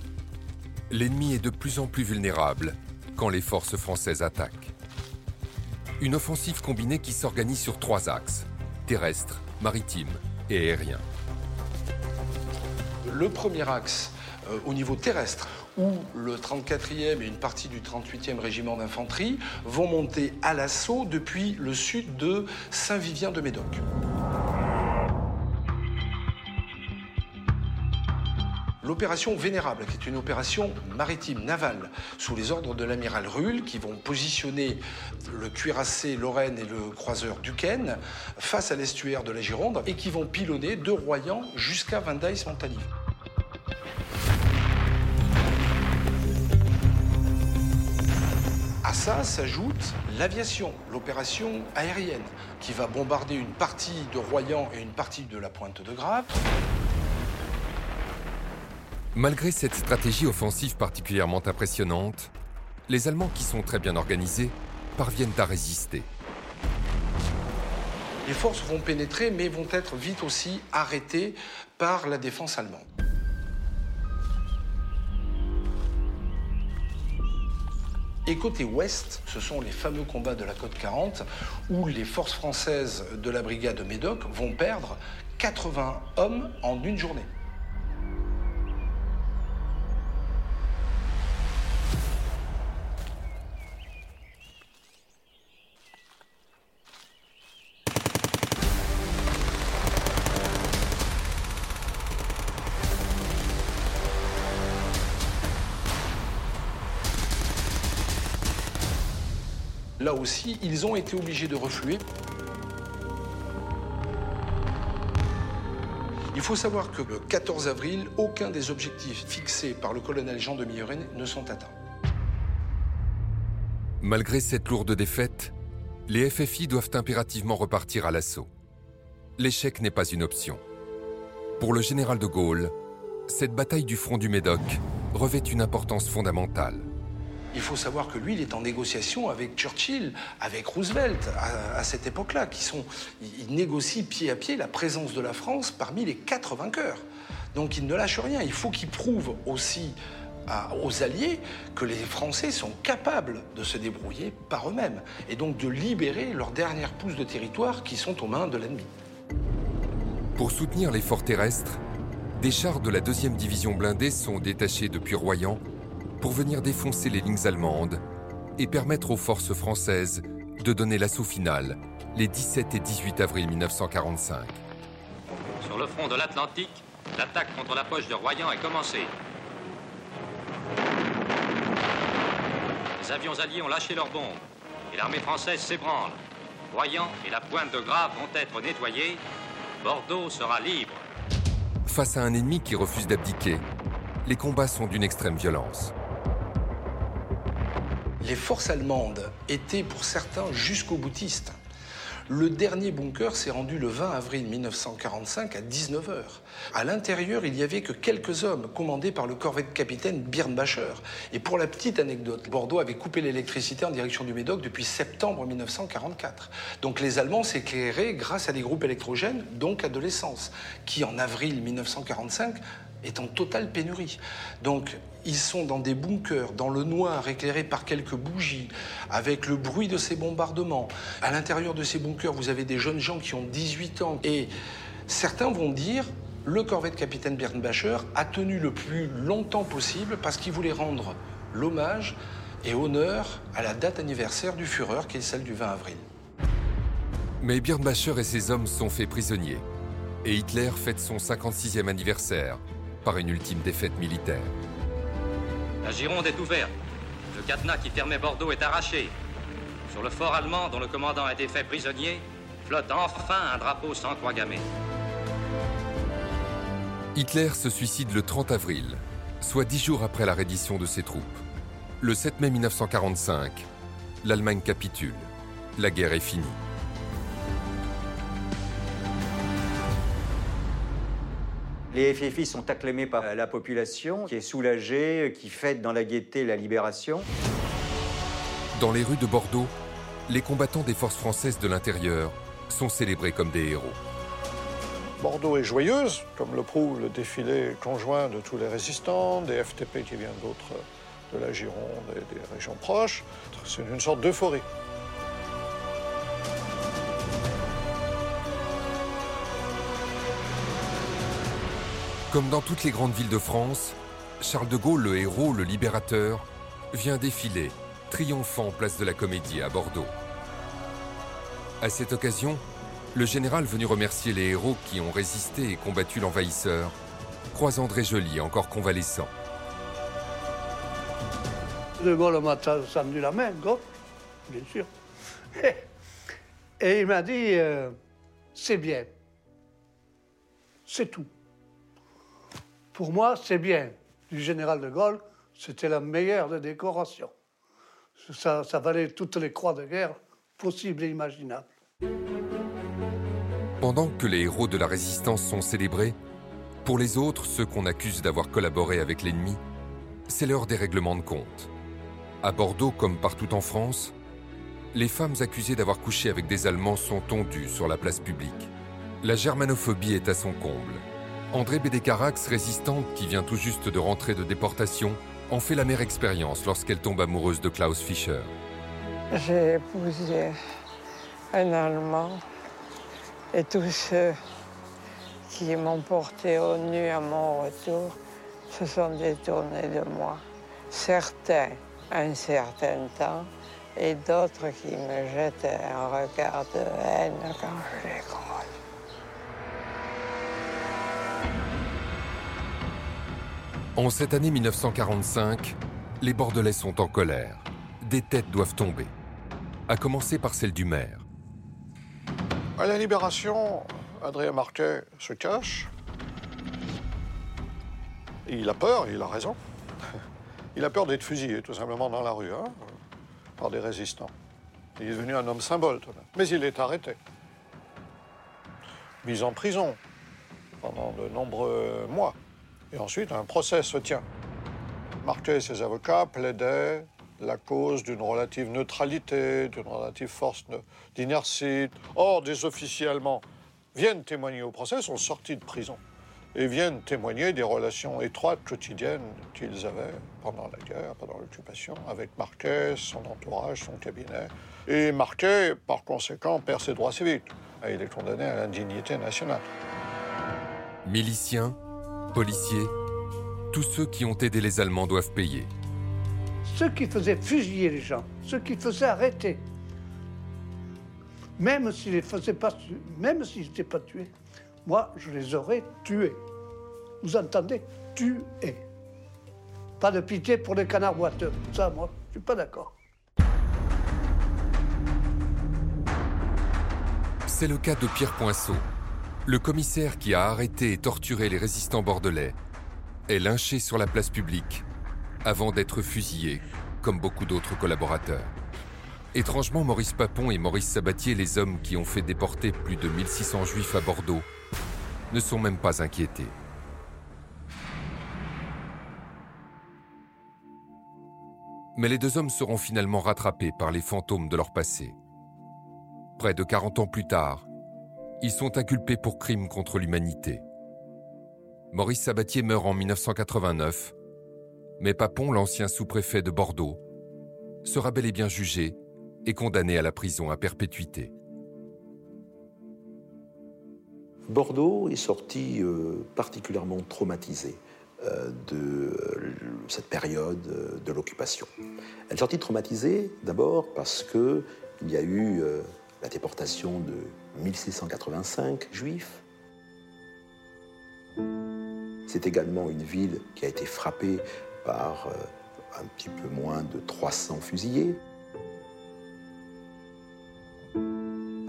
L'ennemi est de plus en plus vulnérable quand les forces françaises attaquent. Une offensive combinée qui s'organise sur trois axes, terrestre, maritime et aérien. Le premier axe euh, au niveau terrestre, où le 34e et une partie du 38e régiment d'infanterie vont monter à l'assaut depuis le sud de Saint-Vivien de Médoc. L'opération Vénérable, qui est une opération maritime navale sous les ordres de l'amiral Ruhl, qui vont positionner le cuirassé Lorraine et le croiseur Duquesne face à l'estuaire de la Gironde et qui vont pilonner de Royan jusqu'à Vindaïs-Montalive. À ça s'ajoute l'aviation, l'opération aérienne, qui va bombarder une partie de Royan et une partie de la pointe de Grave. Malgré cette stratégie offensive particulièrement impressionnante, les Allemands qui sont très bien organisés parviennent à résister. Les forces vont pénétrer mais vont être vite aussi arrêtées par la défense allemande. Et côté ouest, ce sont les fameux combats de la côte 40 où les forces françaises de la brigade de Médoc vont perdre 80 hommes en une journée. Aussi, ils ont été obligés de refluer. Il faut savoir que le 14 avril, aucun des objectifs fixés par le colonel Jean de Milleraine ne sont atteints. Malgré cette lourde défaite, les FFI doivent impérativement repartir à l'assaut. L'échec n'est pas une option. Pour le général de Gaulle, cette bataille du front du Médoc revêt une importance fondamentale. Il faut savoir que lui, il est en négociation avec Churchill, avec Roosevelt à, cette époque-là, qui sont, négocie pied à pied la présence de la France parmi les quatre vainqueurs. Donc il ne lâche rien. Il faut qu'il prouve aussi aux Alliés que les Français sont capables de se débrouiller par eux-mêmes et donc de libérer leurs dernières pousses de territoire qui sont aux mains de l'ennemi. Pour soutenir l'effort terrestre, des chars de la 2e division blindée sont détachés depuis Royan pour venir défoncer les lignes allemandes et permettre aux forces françaises de donner l'assaut final les 17 et 18 avril 1945. Sur le front de l'Atlantique, l'attaque contre la poche de Royan est commencée. Les avions alliés ont lâché leurs bombes et l'armée française s'ébranle. Royan et la pointe de Grave vont être nettoyés. Bordeaux sera libre. Face à un ennemi qui refuse d'abdiquer, les combats sont d'une extrême violence. Les forces allemandes étaient pour certains jusqu'au boutiste. Le dernier bunker s'est rendu le 20 avril 1945 à 19h. À l'intérieur, il n'y avait que quelques hommes commandés par le corvette capitaine Birnbacher. Et pour la petite anecdote, Bordeaux avait coupé l'électricité en direction du Médoc depuis septembre 1944. Donc les Allemands s'éclairaient grâce à des groupes électrogènes, donc à de l'essence, qui en avril 1945 est en totale pénurie. Donc, ils sont dans des bunkers, dans le noir, éclairés par quelques bougies, avec le bruit de ces bombardements. À l'intérieur de ces bunkers, vous avez des jeunes gens qui ont 18 ans. Et certains vont dire, le corvette capitaine Bernbacher a tenu le plus longtemps possible parce qu'il voulait rendre l'hommage et honneur à la date anniversaire du Führer, qui est celle du 20 avril. Mais Birnbacher et ses hommes sont faits prisonniers. Et Hitler fête son 56e anniversaire par une ultime défaite militaire. La Gironde est ouverte. Le cadenas qui fermait Bordeaux est arraché. Sur le fort allemand, dont le commandant a été fait prisonnier, flotte enfin un drapeau sans croix gammée. Hitler se suicide le 30 avril, soit dix jours après la reddition de ses troupes. Le 7 mai 1945, l'Allemagne capitule. La guerre est finie. Les FFI sont acclamés par la population, qui est soulagée, qui fête dans la gaieté la libération. Dans les rues de Bordeaux, les combattants des forces françaises de l'intérieur sont célébrés comme des héros. Bordeaux est joyeuse, comme le prouve le défilé conjoint de tous les résistants, des FTP qui viennent d'autres, de la Gironde et des régions proches. C'est une sorte d'euphorie. Comme dans toutes les grandes villes de France, Charles de Gaulle, le héros, le libérateur, vient défiler, triomphant place de la Comédie à Bordeaux. À cette occasion, le général venu remercier les héros qui ont résisté et combattu l'envahisseur croise André Joly, encore convalescent. De Gaulle m'a tendu la main, gauche, bien sûr. *laughs* Et il m'a dit, euh, c'est bien. C'est tout. Pour moi, c'est bien. Du général de Gaulle, c'était la meilleure des décorations. Ça, valait toutes les croix de guerre possibles et imaginables. Pendant que les héros de la résistance sont célébrés, pour les autres, ceux qu'on accuse d'avoir collaboré avec l'ennemi, c'est l'heure des règlements de compte. À Bordeaux, comme partout en France, les femmes accusées d'avoir couché avec des Allemands sont tondues sur la place publique. La germanophobie est à son comble. André Bédécarax, résistante qui vient tout juste de rentrer de déportation, en fait la mère expérience lorsqu'elle tombe amoureuse de Klaus Fischer. J'ai épousé un Allemand et tous ceux qui m'ont porté au nu à mon retour se sont détournés de moi. Certains un certain temps et d'autres qui me jetaient un regard de haine quand je les croise. En cette année 1945, les Bordelais sont en colère. Des têtes doivent tomber. À commencer par celle du maire. À la Libération, Adrien Marquet se cache. Il a peur, il a raison. *laughs* Il a peur d'être fusillé, tout simplement, dans la rue, hein, par des résistants. Il est devenu un homme symbole. Mais il est arrêté. Mis en prison pendant de nombreux mois. Et ensuite, un procès se tient. Marquet et ses avocats plaidaient la cause d'une relative neutralité, d'une relative force d'inertie. Or, des officiers allemands viennent témoigner au procès, sont sortis de prison et viennent témoigner des relations étroites, quotidiennes qu'ils avaient pendant la guerre, pendant l'occupation, avec Marquet, son entourage, son cabinet. Et Marquet, par conséquent, perd ses droits civiques. Il est condamné à l'indignité nationale. Miliciens, policiers, tous ceux qui ont aidé les Allemands doivent payer. Ceux qui faisaient fusiller les gens, ceux qui faisaient arrêter, même s'ils ne faisaient pas, même s'ils n'étaient pas tués, moi, je les aurais tués. Vous entendez? Tués. Pas de pitié pour les canards boiteux. Ça, moi, je suis pas d'accord. C'est le cas de Pierre Poinceau, le commissaire qui a arrêté et torturé les résistants bordelais, est lynché sur la place publique avant d'être fusillé, comme beaucoup d'autres collaborateurs. Étrangement, Maurice Papon et Maurice Sabatier, les hommes qui ont fait déporter plus de 1600 juifs à Bordeaux, ne sont même pas inquiétés. Mais les deux hommes seront finalement rattrapés par les fantômes de leur passé. Près de 40 ans plus tard, ils sont inculpés pour crimes contre l'humanité. Maurice Sabatier meurt en 1989, mais Papon, l'ancien sous-préfet de Bordeaux, sera bel et bien jugé et condamné à la prison à perpétuité. Bordeaux est sorti euh, particulièrement traumatisé euh, de euh, cette période de l'occupation. Elle est sortie traumatisée d'abord parce qu'il y a eu la déportation de 1685 juifs. C'est également une ville qui a été frappée par un petit peu moins de 300 fusillés.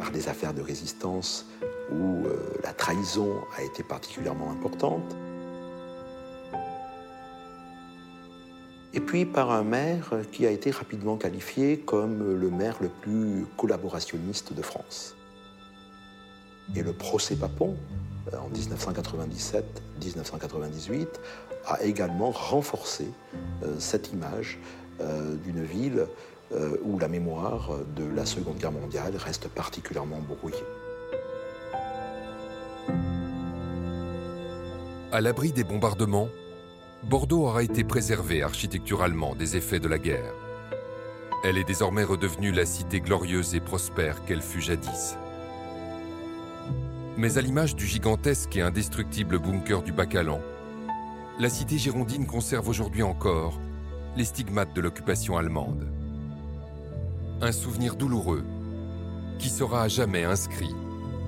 par des affaires de résistance où euh, la trahison a été particulièrement importante. Puis par un maire qui a été rapidement qualifié comme le maire le plus collaborationniste de France. Et le procès Papon, euh, en 1997-1998, a également renforcé euh, cette image d'une ville où la mémoire de la Seconde Guerre mondiale reste particulièrement brouillée. À l'abri des bombardements, Bordeaux aura été préservée architecturalement des effets de la guerre. Elle est désormais redevenue la cité glorieuse et prospère qu'elle fut jadis. Mais à l'image du gigantesque et indestructible bunker du Bacalan, la cité girondine conserve aujourd'hui encore les stigmates de l'occupation allemande. Un souvenir douloureux qui sera à jamais inscrit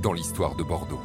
dans l'histoire de Bordeaux.